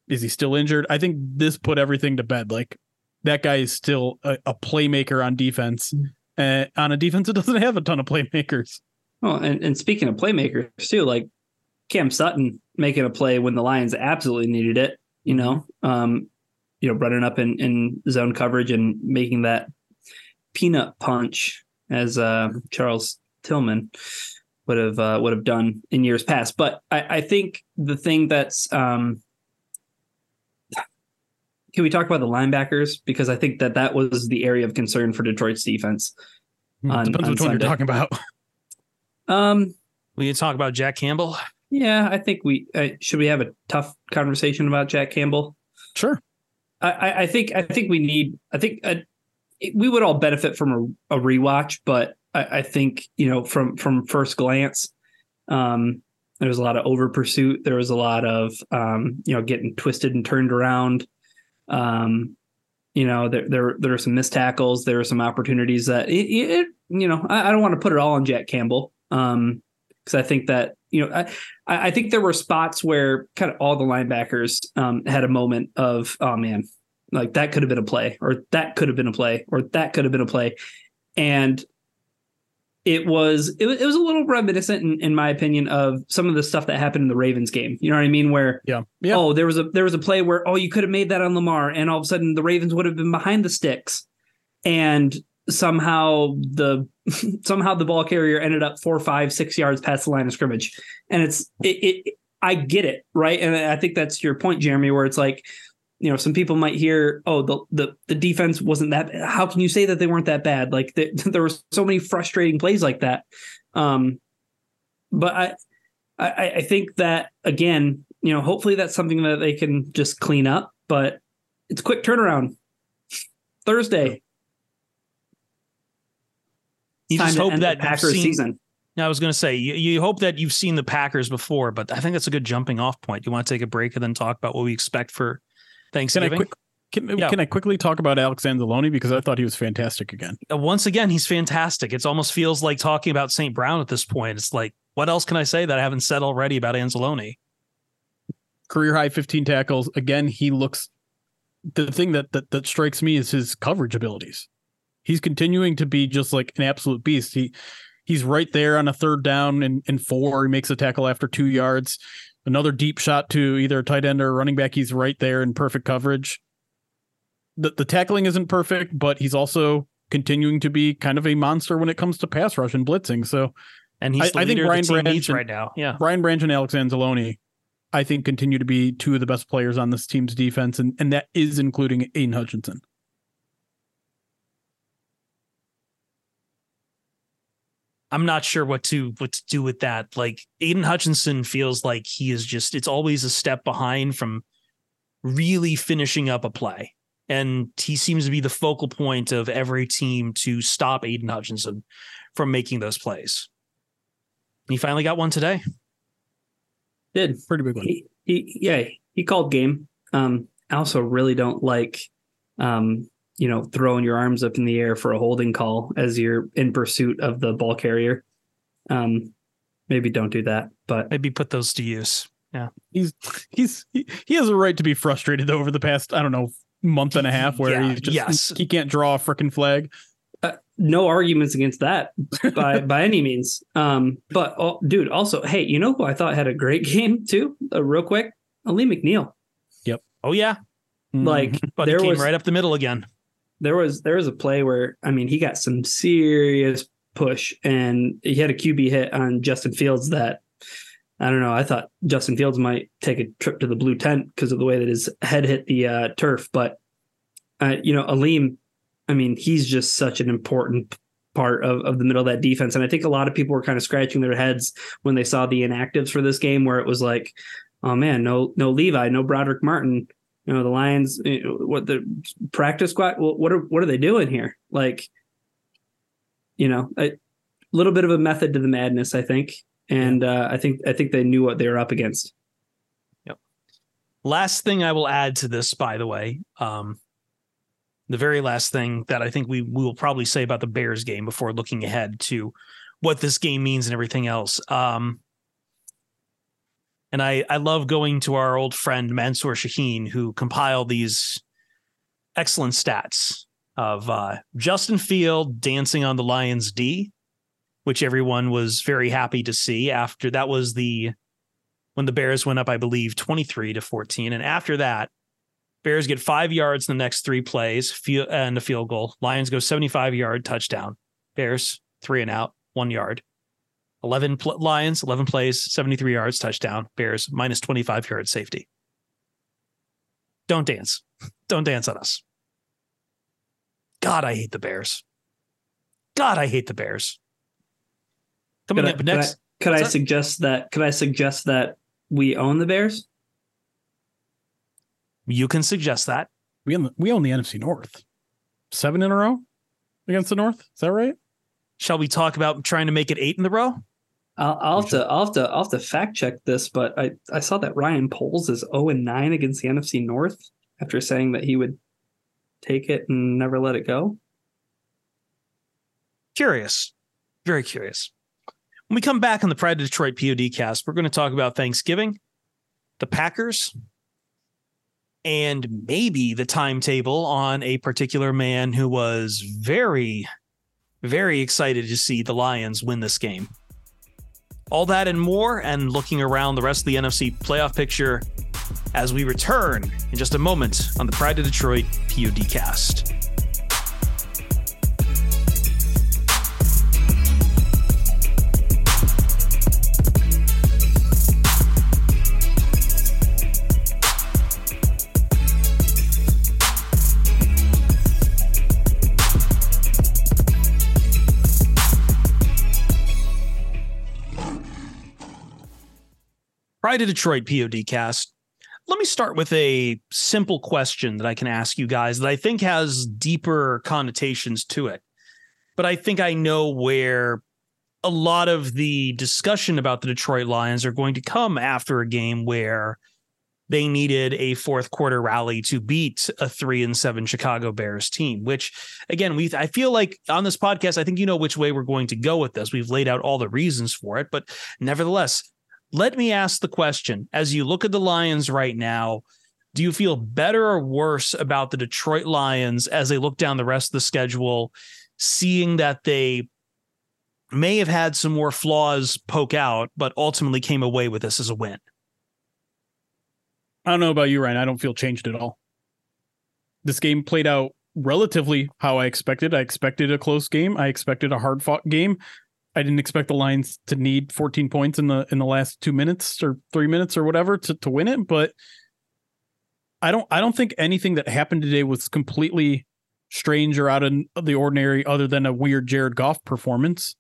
Is he still injured? I think this put everything to bed. Like that guy is still a, a playmaker on defense. Uh, on a defense that doesn't have a ton of playmakers. Oh, and, and speaking of playmakers too, like Cam Sutton making a play when the Lions absolutely needed it, you know, um, you know, running up in, in zone coverage and making that peanut punch as uh, Charles Tillman would have uh, would have done in years past. But I, I think the thing that's um, can we talk about the linebackers because I think that that was the area of concern for Detroit's defense. On- Depends on which one you're talking about. Um, We can talk about Jack Campbell. Yeah, I think we uh, should we have a tough conversation about Jack Campbell. Sure. I, I, I think I think we need. I think uh, it- we would all benefit from a, a rewatch, but I, I think you know from from first glance, um, there was a lot of over pursuit. There was a lot of um, you know getting twisted and turned around. Um, you know there there there are some missed tackles. There are some opportunities that it, it you know I, I don't want to put it all on Jack Campbell. Um, because I think that you know I, I I think there were spots where kind of all the linebackers um, had a moment of oh man, like that could have been a play, or that could have been a play, or that could have been a play, and it was it was, a little reminiscent, in, in my opinion, of some of the stuff that happened in the Ravens game. You know what I mean? Where Yeah. Yeah. oh there was a there was a play where oh you could have made that on Lamar, and all of a sudden the Ravens would have been behind the sticks, and somehow the [LAUGHS] somehow the ball carrier ended up four, five, six yards past the line of scrimmage, and it's it. it I get it, right? And I think that's your point, Jeremy, where it's like, you know, some people might hear, oh, the the, the defense wasn't that. Bad. How can you say that they weren't that bad? Like the, [LAUGHS] there were so many frustrating plays like that. Um, but I, I, I think that again, you know, hopefully that's something that they can just clean up. But it's quick turnaround. Thursday. You just hope that Packers seen, season. I was going to say you, you hope that you've seen the Packers before, but I think that's a good jumping off point. You want to take a break and then talk about what we expect for Thanksgiving? Can I quick, can, yeah. can I quickly talk about Alex Anzalone because I thought he was fantastic again. Uh, once again, he's fantastic. It almost feels like talking about St. Brown at this point. It's like, what else can I say that I haven't said already about Anzalone? Career high 15 tackles. Again, he looks. The thing that, that that strikes me is his coverage abilities. He's continuing to be just like an absolute beast. He he's right there on a third down and, and four. He makes a tackle after two yards. Another deep shot to either a tight end or running back. He's right there in perfect coverage the, the tackling isn't perfect, but he's also continuing to be kind of a monster when it comes to pass rush and blitzing. So, and he's I, I think Brian Branch right now. Yeah, Brian Branch and Alex Anzalone, I think, continue to be two of the best players on this team's defense, and and that is including Aidan Hutchinson. I'm not sure what to what to do with that. Like Aidan Hutchinson feels like he is just it's always a step behind from really finishing up a play and he seems to be the focal point of every team to stop Aidan Hutchinson from making those plays. He finally got one today. Did pretty big one. He, he yeah, he called game. Um, I also really don't like, um, you know, throwing your arms up in the air for a holding call as you're in pursuit of the ball carrier. Um, maybe don't do that, but maybe put those to use. Yeah, he's he's he, he has a right to be frustrated over the past I don't know month and a half where yeah, he just yes. he can't draw a freaking flag. Uh, no arguments against that by [LAUGHS] by any means. Um, but oh, dude, also, hey, you know who I thought had a great [LAUGHS] game too? Uh, real quick, Alim McNeill. Yep. Oh yeah. Like mm-hmm. but there was right up the middle again. There was there was a play where I mean he got some serious push and he had a QB hit on Justin Fields that I don't know. I thought Justin Fields might take a trip to the blue tent because of the way that his head hit the uh, turf. But, uh, you know, Alim, I mean, he's just such an important part of, of the middle of that defense. And I think a lot of people were kind of scratching their heads when they saw the inactives for this game, where it was like, oh man, no, no Levi, no Brodric Martin. You know, the Lions, what the practice squad, what are, what are they doing here? Like, you know, a little bit of a method to the madness, I think and uh, I think I think they knew what they were up against. Yep. Last thing I will add to this, by the way, um, the very last thing that I think we, we will probably say about the Bears game before looking ahead to what this game means and everything else. Um, and I I love going to our old friend Mansur Shaheen who compiled these excellent stats of uh, Justin Field dancing on the Lions D which everyone was very happy to see after that was the when the Bears went up, I believe, 23 to 14. And after that, Bears get five yards in the next three plays and a field goal. Lions go 75 yard touchdown. Bears three and out, one yard. 11 pl- Lions, 11 plays, 73 yards, touchdown. Bears minus 25 yard safety. Don't dance. [LAUGHS] Don't dance on us. God, I hate the Bears. God, I hate the Bears. Coming could up I, next, could I, could I suggest that? Could I suggest that we own the Bears? You can suggest that. We own the, we own the NFC North, seven in a row against the North. Is that right? Shall we talk about trying to make it eight in the row? I'll, I'll have to I'll have to I'll have to fact check this, but I I saw that Ryan Poles is zero oh and nine against the NFC North after saying that he would take it and never let it go. Curious, very curious. When we come back on the Pride of Detroit POD cast, we're going to talk about Thanksgiving, the Packers, and maybe the timetable on a particular man who was very, very excited to see the Lions win this game. All that and more, and looking around the rest of the NFC playoff picture as we return in just a moment on the Pride of Detroit POD cast. Pride of Detroit PODcast. Let me start with a simple question that I can ask you guys that I think has deeper connotations to it. But I think I know where a lot of the discussion about the Detroit Lions are going to come after a game where they needed a fourth quarter rally to beat a three and seven Chicago Bears team, which again, we I feel like on this podcast, I think you know which way we're going to go with this. We've laid out all the reasons for it, but nevertheless, let me ask the question as you look at the Lions right now, do you feel better or worse about the Detroit Lions as they look down the rest of the schedule, seeing that they may have had some more flaws poke out, but ultimately came away with this as a win? I don't know about you, Ryan. I don't feel changed at all. This game played out relatively how I expected. I expected a close game. I expected a hard fought game. I didn't expect the Lions to need 14 points in the in the last two minutes or three minutes or whatever to to win it. But I don't I don't think anything that happened today was completely strange or out of the ordinary, other than a weird Jared Goff performance.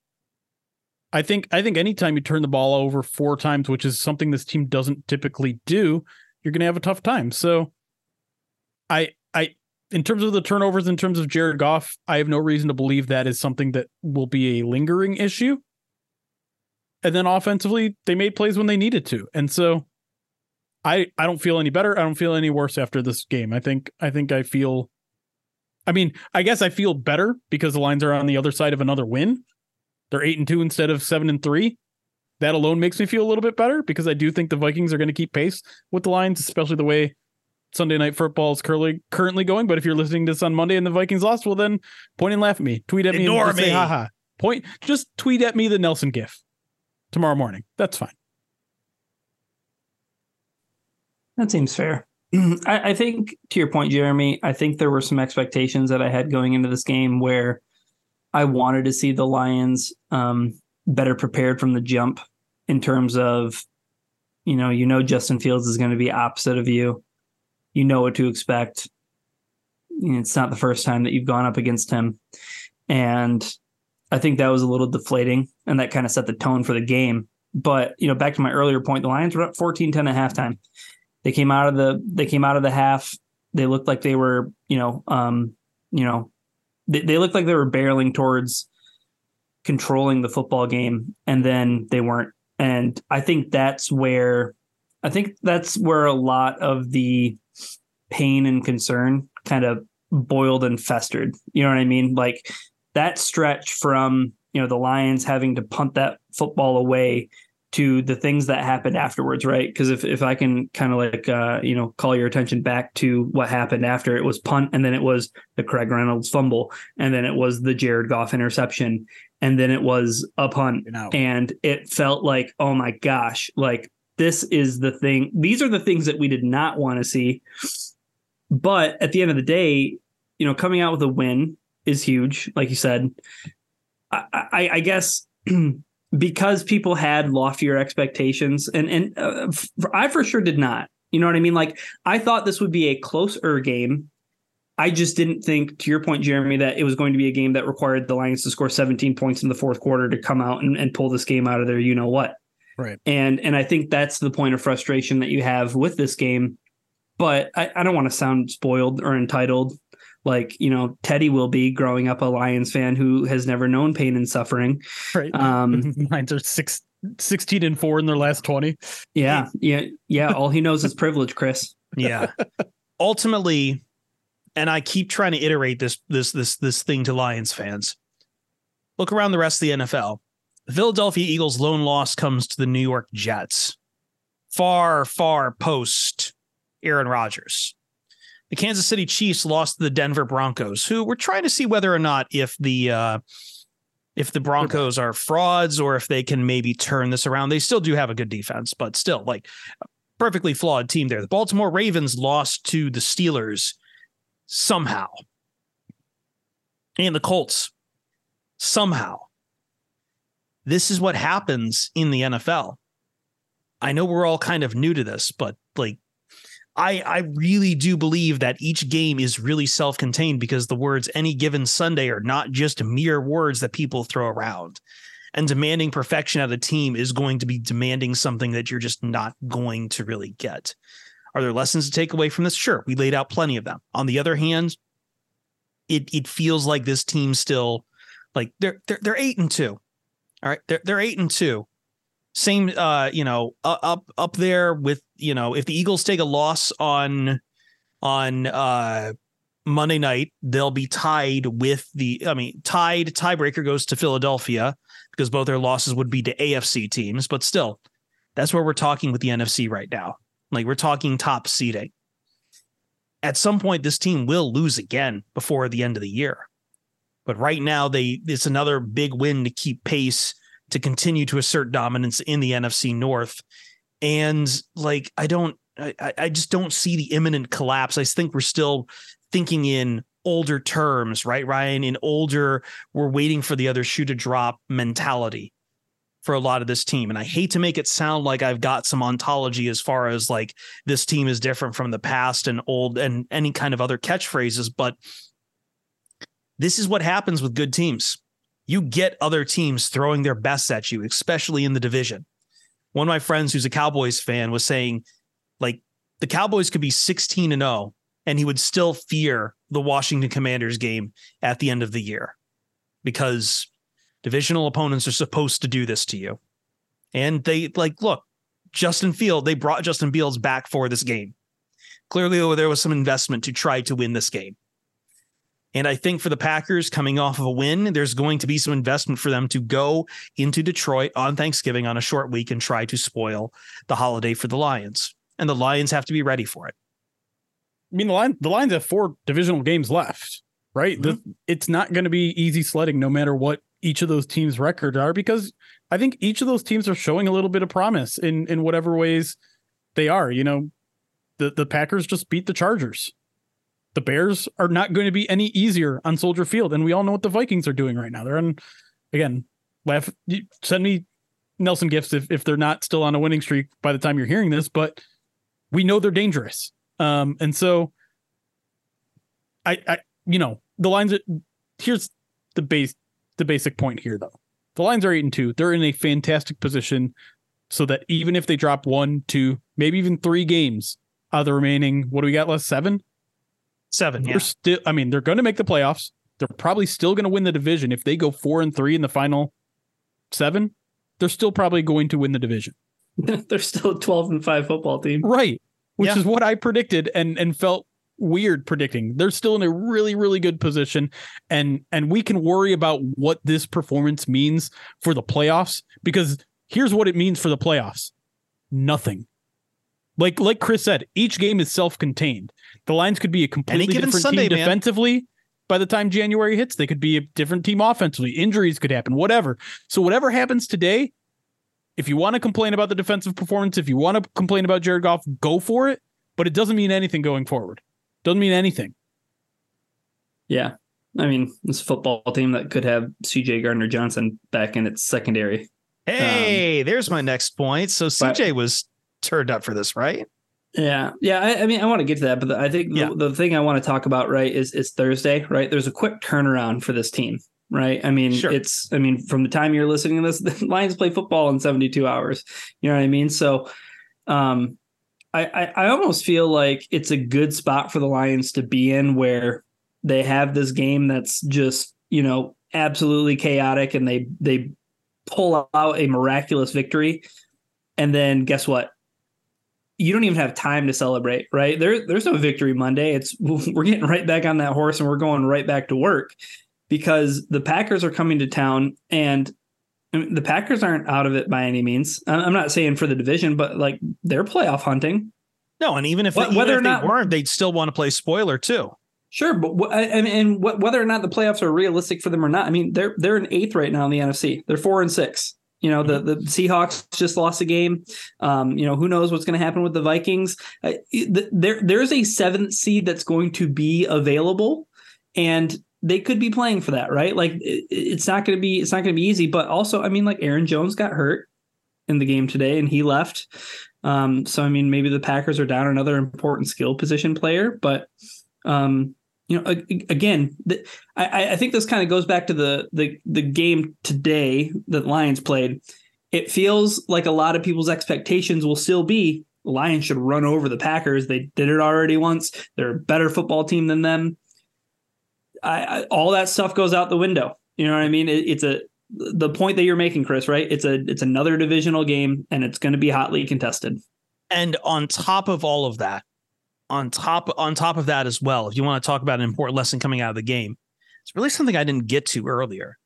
I think I think anytime you turn the ball over four times, which is something this team doesn't typically do, you're going to have a tough time. So, I I in terms of the turnovers, in terms of Jared Goff, I have no reason to believe that is something that will be a lingering issue. And then offensively, they made plays when they needed to. And so I I don't feel any better. I don't feel any worse after this game. I think I think I feel I mean, I guess I feel better because the lines are on the other side of another win. They're 8 and 2 instead of 7 and 3. That alone makes me feel a little bit better because I do think the Vikings are going to keep pace with the Lions, especially the way Sunday night football is currently currently going. But if you're listening to this on Monday and the Vikings lost, well then point and laugh at me. Tweet at me Ignore and just me. say haha. Point just tweet at me the Nelson gif tomorrow morning. That's fine. That seems fair. [CLEARS THROAT] I, I think to your point, Jeremy, I think there were some expectations that I had going into this game where I wanted to see the Lions um, better prepared from the jump in terms of, you know, you know Justin Fields is going to be opposite of you. You know what to expect. It's not the first time that you've gone up against him. And I think that was a little deflating and that kind of set the tone for the game. But, you know, back to my earlier point, the Lions were up 14-10 at halftime. They came out of the they came out of the half. They looked like they were, you know, um, you know, they, they looked like they were barreling towards controlling the football game, and then they weren't. And I think that's where I think that's where a lot of the pain and concern kind of boiled and festered. You know what I mean? Like that stretch from, you know, the Lions having to punt that football away to the things that happened afterwards, right? Because if, if I can kind of like uh, you know call your attention back to what happened after it was punt, and then it was the Craig Reynolds fumble, and then it was the Jared Goff interception, and then it was a punt, You know. and it felt like oh my gosh, like this is the thing. These are the things that we did not want to see. But at the end of the day, you know, coming out with a win is huge, like you said. I, I, I guess [CLEARS THROAT] because people had loftier expectations, and and uh, I for sure did not. You know what I mean? Like I thought this would be a closer game. I just didn't think, to your point, Jeremy, that it was going to be a game that required the Lions to score 17 points in the fourth quarter to come out and, and pull this game out of there. You know what? Right. And and I think that's the point of frustration that you have with this game. But I, I don't want to sound spoiled or entitled like you know Teddy will be growing up a Lions fan who has never known pain and suffering. Right. Um, [LAUGHS] Lions are six, 16 and four in their last 20. yeah, yeah, yeah. All he knows is privilege, Chris. Yeah. [LAUGHS] Ultimately, and I keep trying to iterate this this this this thing to Lions fans. Look around the rest of the NFL. The Philadelphia Eagles' lone loss comes to the New York Jets. Far, far post Aaron Rodgers. The Kansas City Chiefs lost to the Denver Broncos, who were trying to see whether or not if the uh, if the Broncos are frauds or if they can maybe turn this around. They still do have a good defense, but still, like perfectly flawed team there. The Baltimore Ravens lost to the Steelers somehow. And the Colts somehow. This is what happens in the NFL. I know we're all kind of new to this, but like I I really do believe that each game is really self-contained because the words any given Sunday are not just mere words that people throw around. And demanding perfection out of the team is going to be demanding something that you're just not going to really get. Are there lessons to take away from this? Sure, we laid out plenty of them. On the other hand, it it feels like this team still like they're they're they're eight and two. All right, they're they're eight and two. Same, uh, you know, up up there with you know, if the Eagles take a loss on on uh Monday night, they'll be tied with the. I mean, tied tiebreaker goes to Philadelphia because both their losses would be to AFC teams, but still, that's where we're talking with the NFC right now. Like we're talking top seeding. At some point, this team will lose again before the end of the year. But right now, they it's another big win to keep pace to continue to assert dominance in the NFC North. And like I don't I, I just don't see the imminent collapse. I think we're still thinking in older terms, right, Ryan? In older, we're waiting for the other shoe to drop mentality for a lot of this team. And I hate to make it sound like I've got some ontology as far as like this team is different from the past and old and any kind of other catchphrases, but this is what happens with good teams. You get other teams throwing their best at you, especially in the division. One of my friends who's a Cowboys fan was saying, like, the Cowboys could be 16 and 0, and he would still fear the Washington Commanders game at the end of the year because divisional opponents are supposed to do this to you. And they, like, look, Justin Field, they brought Justin Fields back for this game. Clearly, there was some investment to try to win this game. And I think for the Packers coming off of a win, there's going to be some investment for them to go into Detroit on Thanksgiving on a short week and try to spoil the holiday for the Lions. And the Lions have to be ready for it. I mean, the line the Lions have four divisional games left, right? Mm-hmm. The, it's not going to be easy sledding, no matter what each of those teams' records are, because I think each of those teams are showing a little bit of promise in in whatever ways they are. You know, the the Packers just beat the Chargers the Bears are not going to be any easier on Soldier Field. And we all know what the Vikings are doing right now. They're on, again, laugh, send me Nelson gifts if, if they're not still on a winning streak by the time you're hearing this, but we know they're dangerous. Um, and so I, I, you know, the lines, here's the base, the basic point here though. The lines are eight and two. They're in a fantastic position so that even if they drop one, two, maybe even three games out of the remaining, what do we got left? Seven? Seven. They're still. I mean, they're going to make the playoffs. They're probably still going to win the division if they go four and three in the final seven. They're still probably going to win the division. [LAUGHS] they're still a twelve and five football team, right? Which yeah. is what I predicted and and felt weird predicting. They're still in a really really good position, and and we can worry about what this performance means for the playoffs because here's what it means for the playoffs: nothing. Like like Chris said, each game is self-contained. The Lions could be a completely different Sunday, team defensively. Man. By the time January hits, they could be a different team offensively. Injuries could happen, whatever. So whatever happens today, if you want to complain about the defensive performance, if you want to complain about Jared Goff, go for it. But it doesn't mean anything going forward. Doesn't mean anything. Yeah. I mean, this football team that could have CJ Gardner Johnson back in its secondary. Hey, um, there's my next point. So CJ but, was turned up for this, right? Yeah, yeah. I, I, mean, I want to get to that, but I think yeah. the, the, thing I want to talk about, right, is is Thursday, right? There's a quick turnaround for this team, right? I mean, sure. it's, I mean, from the time you're listening to this, [LAUGHS] the Lions play football in 72 hours. You know what I mean? So, um, I, I, I almost feel like it's a good spot for the Lions to be in, where they have this game that's just, you know, absolutely chaotic, and they they pull out a miraculous victory, and then guess what? You don't even have time to celebrate, right? There, there's no victory Monday. It's [LAUGHS] we're getting right back on that horse and we're going right back to work because the Packers are coming to town and the Packers aren't out of it by any means. I'm not saying for the division, but like they're playoff hunting. No, and even if, they, whether even if or not, they weren't, they'd still want to play spoiler too. Sure, but and, and whether or not the playoffs are realistic for them or not, I mean they're they're in eighth right now in the NFC. They're four and six. You know, the, the Seahawks just lost a game. Um, you know, who knows what's going to happen with the Vikings? Uh, there, there's a seventh seed that's going to be available, and they could be playing for that, right? Like, it, it's not going to be, it's not going to be easy. But also, I mean, like Aaron Jones got hurt in the game today, and he left. Um, so I mean, maybe the Packers are down another important skill position player, but um, you know, again, I, I think this kind of goes back to the the the game today that Lions played. It feels like a lot of people's expectations will still be Lions should run over the Packers. They did it already once. They're a better football team than them. I, I, all that stuff goes out the window. You know what I mean? It, it's a the point that you're making, Chris. Right? It's a it's another divisional game, and it's going to be hotly contested. And on top of all of that, on top on top of that as well, if you want to talk about an important lesson coming out of the game, it's really something I didn't get to earlier.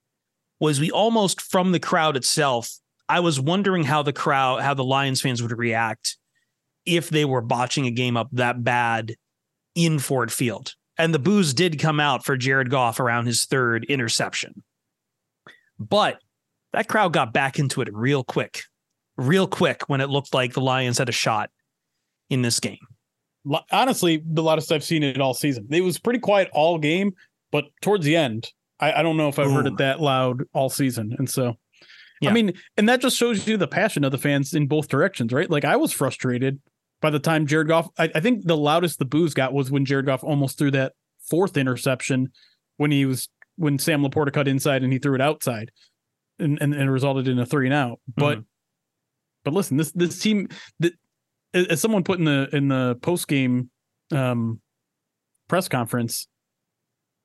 Was we almost from the crowd itself? I was wondering how the crowd, how the Lions fans would react if they were botching a game up that bad in Ford Field. And the boos did come out for Jared Goff around his third interception. But that crowd got back into it real quick, real quick when it looked like the Lions had a shot in this game. Honestly, the loudest I've seen it all season. It was pretty quiet all game, but towards the end, I, I don't know if I've Boom. heard it that loud all season. And so, yeah. I mean, and that just shows you the passion of the fans in both directions, right? Like I was frustrated by the time Jared Goff, I, I, think the loudest the boos got was when Jared Goff almost threw that fourth interception when he was when Sam LaPorta cut inside and he threw it outside, and and, and resulted in a three and out. But mm-hmm. but listen, this this team that as someone put in the in the post game um, press conference,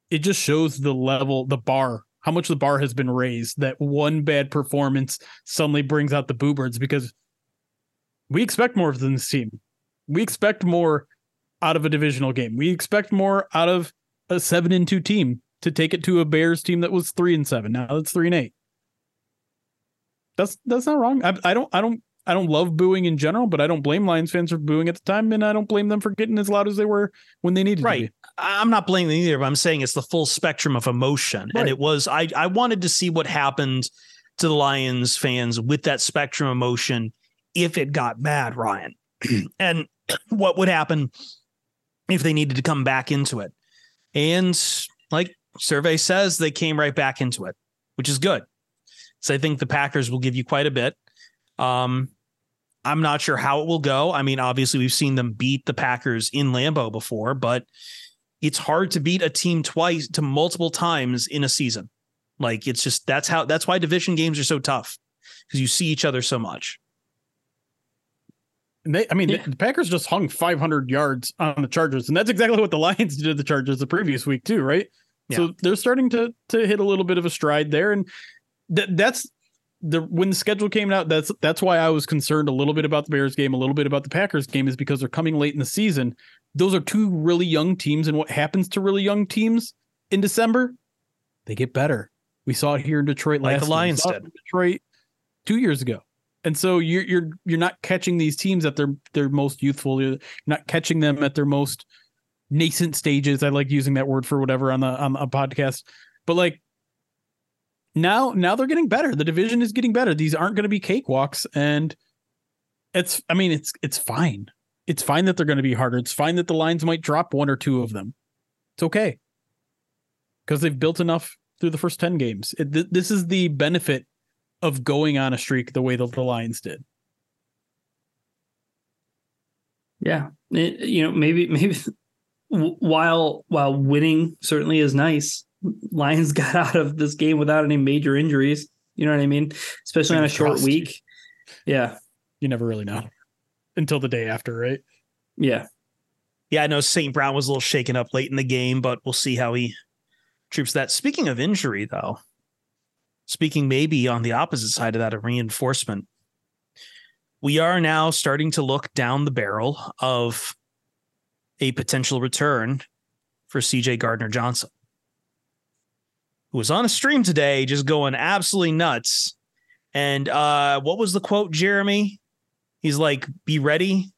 it just shows the level, the bar how much the bar has been raised that one bad performance suddenly brings out the boo birds because we expect more from this team we expect more out of a divisional game. We expect more out of a seven and two team to take it to a Bears team that was three and seven. Now it's three and eight. That's that's not wrong. I, I don't I don't I don't love booing in general, but I don't blame Lions fans for booing at the time, and I don't blame them for getting as loud as they were when they needed to. right. I'm not blaming either, but I'm saying it's the full spectrum of emotion, right. and it was I I wanted to see what happened to the Lions fans with that spectrum of emotion if it got bad, Ryan, [CLEARS THROAT] and [CLEARS THROAT] what would happen if they needed to come back into it. And like survey says, they came right back into it, which is good. So I think the Packers will give you quite a bit. Um, I'm not sure how it will go. I mean, obviously, we've seen them beat the Packers in Lambeau before, but it's hard to beat a team twice to multiple times in a season. Like it's just that's how that's why division games are so tough because you see each other so much. And they, I mean, yeah. the, the, Packers just hung 500 yards on the Chargers, and that's exactly what the [LAUGHS] Lions did to the Chargers the previous week too, right? Yeah. So they're starting to to hit a little bit of a stride there, and th- that's the when the schedule came out. That's that's why I was concerned a little bit about the Bears game, a little bit about the Packers game, is because they're coming late in the season. Those are two really young teams, and what happens to really young teams in December? They get better. We saw it here in Detroit like last. the Lions did. Detroit two years ago and so you're you're you're not catching these teams at their their most youthful. You're not catching them at their most nascent stages. I like using that word for whatever on the on a podcast, but like now now they're getting better. The division is getting better. These aren't going to be cakewalks, and it's I mean it's it's fine. It's fine that they're going to be harder. It's fine that the Lions might drop one or two of them. It's okay because they've built enough through the first 10 games. It, th- this is the benefit of going on a streak the way that the Lions did. Yeah, it, you know, maybe maybe [LAUGHS] while while winning certainly is nice, Lions [LAUGHS] got out of this game without any major injuries. You know what I mean? Especially on a short week. Yeah, you never really know until the day after, right? Yeah. Yeah, I know St. Brown was a little shaken up late in the game, but we'll see how he troops that. Speaking of injury, though, speaking maybe on the opposite side of that, a reinforcement, we are now starting to look down the barrel of a potential return for CJ Gardner Johnson, who was on a stream today just going absolutely nuts. And uh, what was the quote, Jeremy? He's like, be ready.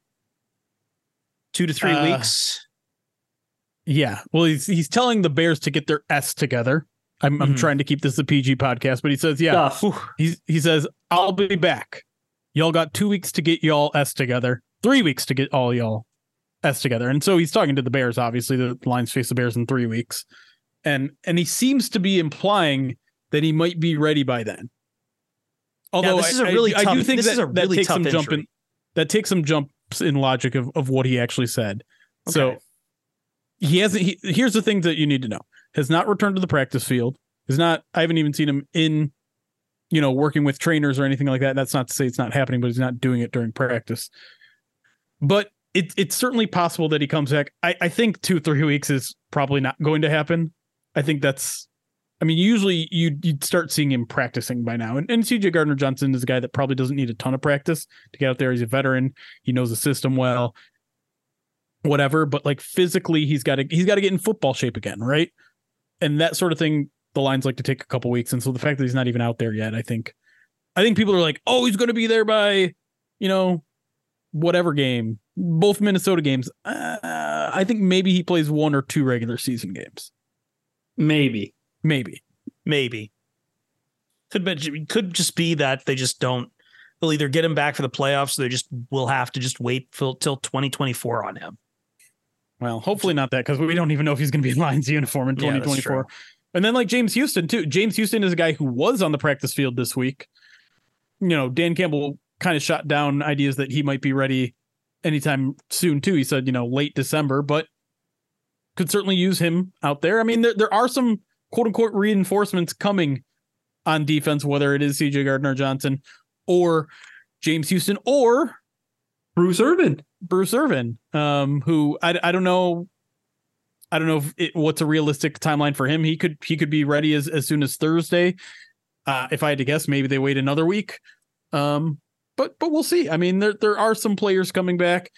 Two to three uh, weeks. Yeah. Well, he's he's telling the Bears to get their S together. I'm, mm-hmm. I'm trying to keep this a PG podcast, but he says, yeah, he, he says, I'll be back. Y'all got two weeks to get y'all S together, three weeks to get all y'all S together. And so he's talking to the Bears, obviously the Lions face the Bears in three weeks. And, and he seems to be implying that he might be ready by then. Although this is a really I, tough, I do think that, really that takes some jump in, that takes some jumps in logic of, of what he actually said. Okay. So he hasn't. He, here's the thing that you need to know: has not returned to the practice field. Is not. I haven't even seen him in, you know, working with trainers or anything like that. That's not to say it's not happening, but he's not doing it during practice. But it, it's certainly possible that he comes back. I, I think two three weeks is probably not going to happen. I think that's. I mean, usually you you'd start seeing him practicing by now. And, and CJ Gardner Johnson is a guy that probably doesn't need a ton of practice to get out there. He's a veteran. He knows the system well whatever but like physically he's got to he's got to get in football shape again right and that sort of thing the lions like to take a couple weeks and so the fact that he's not even out there yet i think i think people are like oh he's going to be there by you know whatever game both minnesota games uh, i think maybe he plays one or two regular season games Maybe. maybe Maybe. Could be, could just be that they just don't. They'll either get him back for the playoffs, or they just will have to just wait till, till 2024 on him. well hopefully not that because we don't even know if he's going to be in lions uniform in 2024 true. and then like james houston too james houston is a guy who was on the practice field this week you know dan campbell kind of shot down ideas that he might be ready anytime soon too he said you know late december but could certainly use him out there i mean there, there are some quote unquote reinforcements coming on defense whether it is cj gardner johnson or james houston or Bruce Irvin. Bruce Irvin, um, who I, I don't know, I don't know if it, what's a realistic timeline for him. He could he could be ready as, as soon as Thursday. Uh, if I had to guess, maybe they wait another week. Um, but but we'll see. I mean, there there are some players coming back,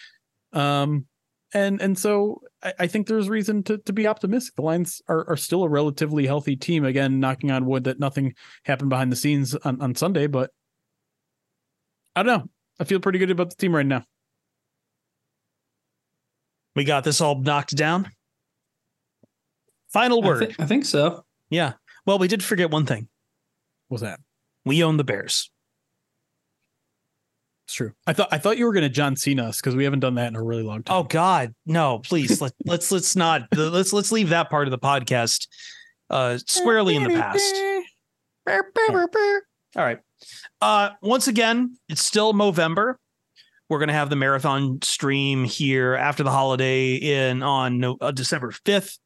um, and and so I, I think there's reason to to be optimistic. The Lions are are still a relatively healthy team. Again, knocking on wood that nothing happened behind the scenes on, on Sunday, but I don't know. I feel pretty good about the team right now. We got this all knocked down. Final I, word. I think so. yeah. Well, we did forget one thing. What's that? We own the Bears. It's true. I thought I thought you were going to John Cena us because we haven't done that in a really long time. Oh God, no! Please let [LAUGHS] let's let's not let's let's leave that part of the podcast uh, squarely in the past. All right. Uh, once again, it's still Movember. We're gonna have the marathon stream here after the holiday in on no, uh, December fifth.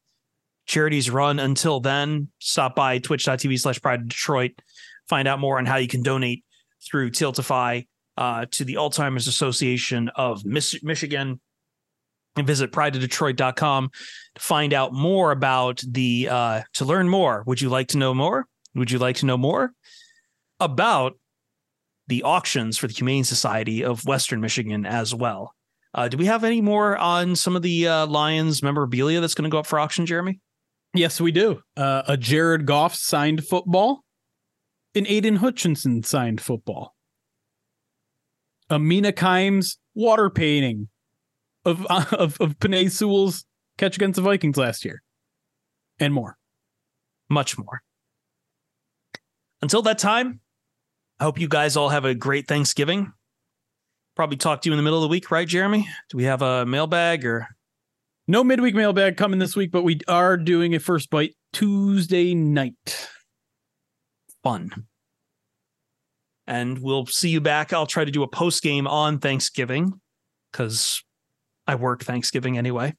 Charities run until then. Stop by twitch.tv slash pride of Detroit. Find out more on how you can donate through Tiltify uh, to the Alzheimer's Association of Mich- Michigan. And visit prideofdetroit.com to find out more about the uh, to learn more. Would you like to know more? Would you like to know more about the auctions for the Humane Society of Western Michigan as well? Uh, do we have any more on some of the uh, Lions memorabilia that's going to go up for auction, Jeremy? Yes, we do. Uh, a Jared Goff signed football, an Aidan Hutchinson signed football, a Mina Kimes water painting of [LAUGHS] of of Penei Sewell's catch against the Vikings last year, and more. much more. Until that time, I hope you guys all have a great Thanksgiving. Probably talk to you in the middle of the week, right, Jeremy? Do we have a mailbag or No midweek mailbag coming this week, but we are doing a first bite Tuesday night. fun? And we'll see you back. I'll try to do a post game on Thanksgiving because I work Thanksgiving anyway.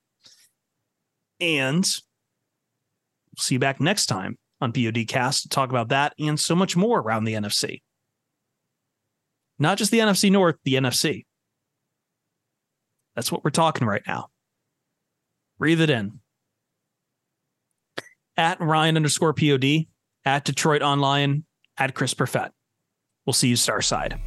And we'll see you back next time on PODcast to talk about that and so much more around the NFC. Not just the NFC North, the NFC. That's what we're talking right now. Breathe it in. At Ryan underscore POD, at DetroitOnLion, at Chris Perfett. We'll see you Starside.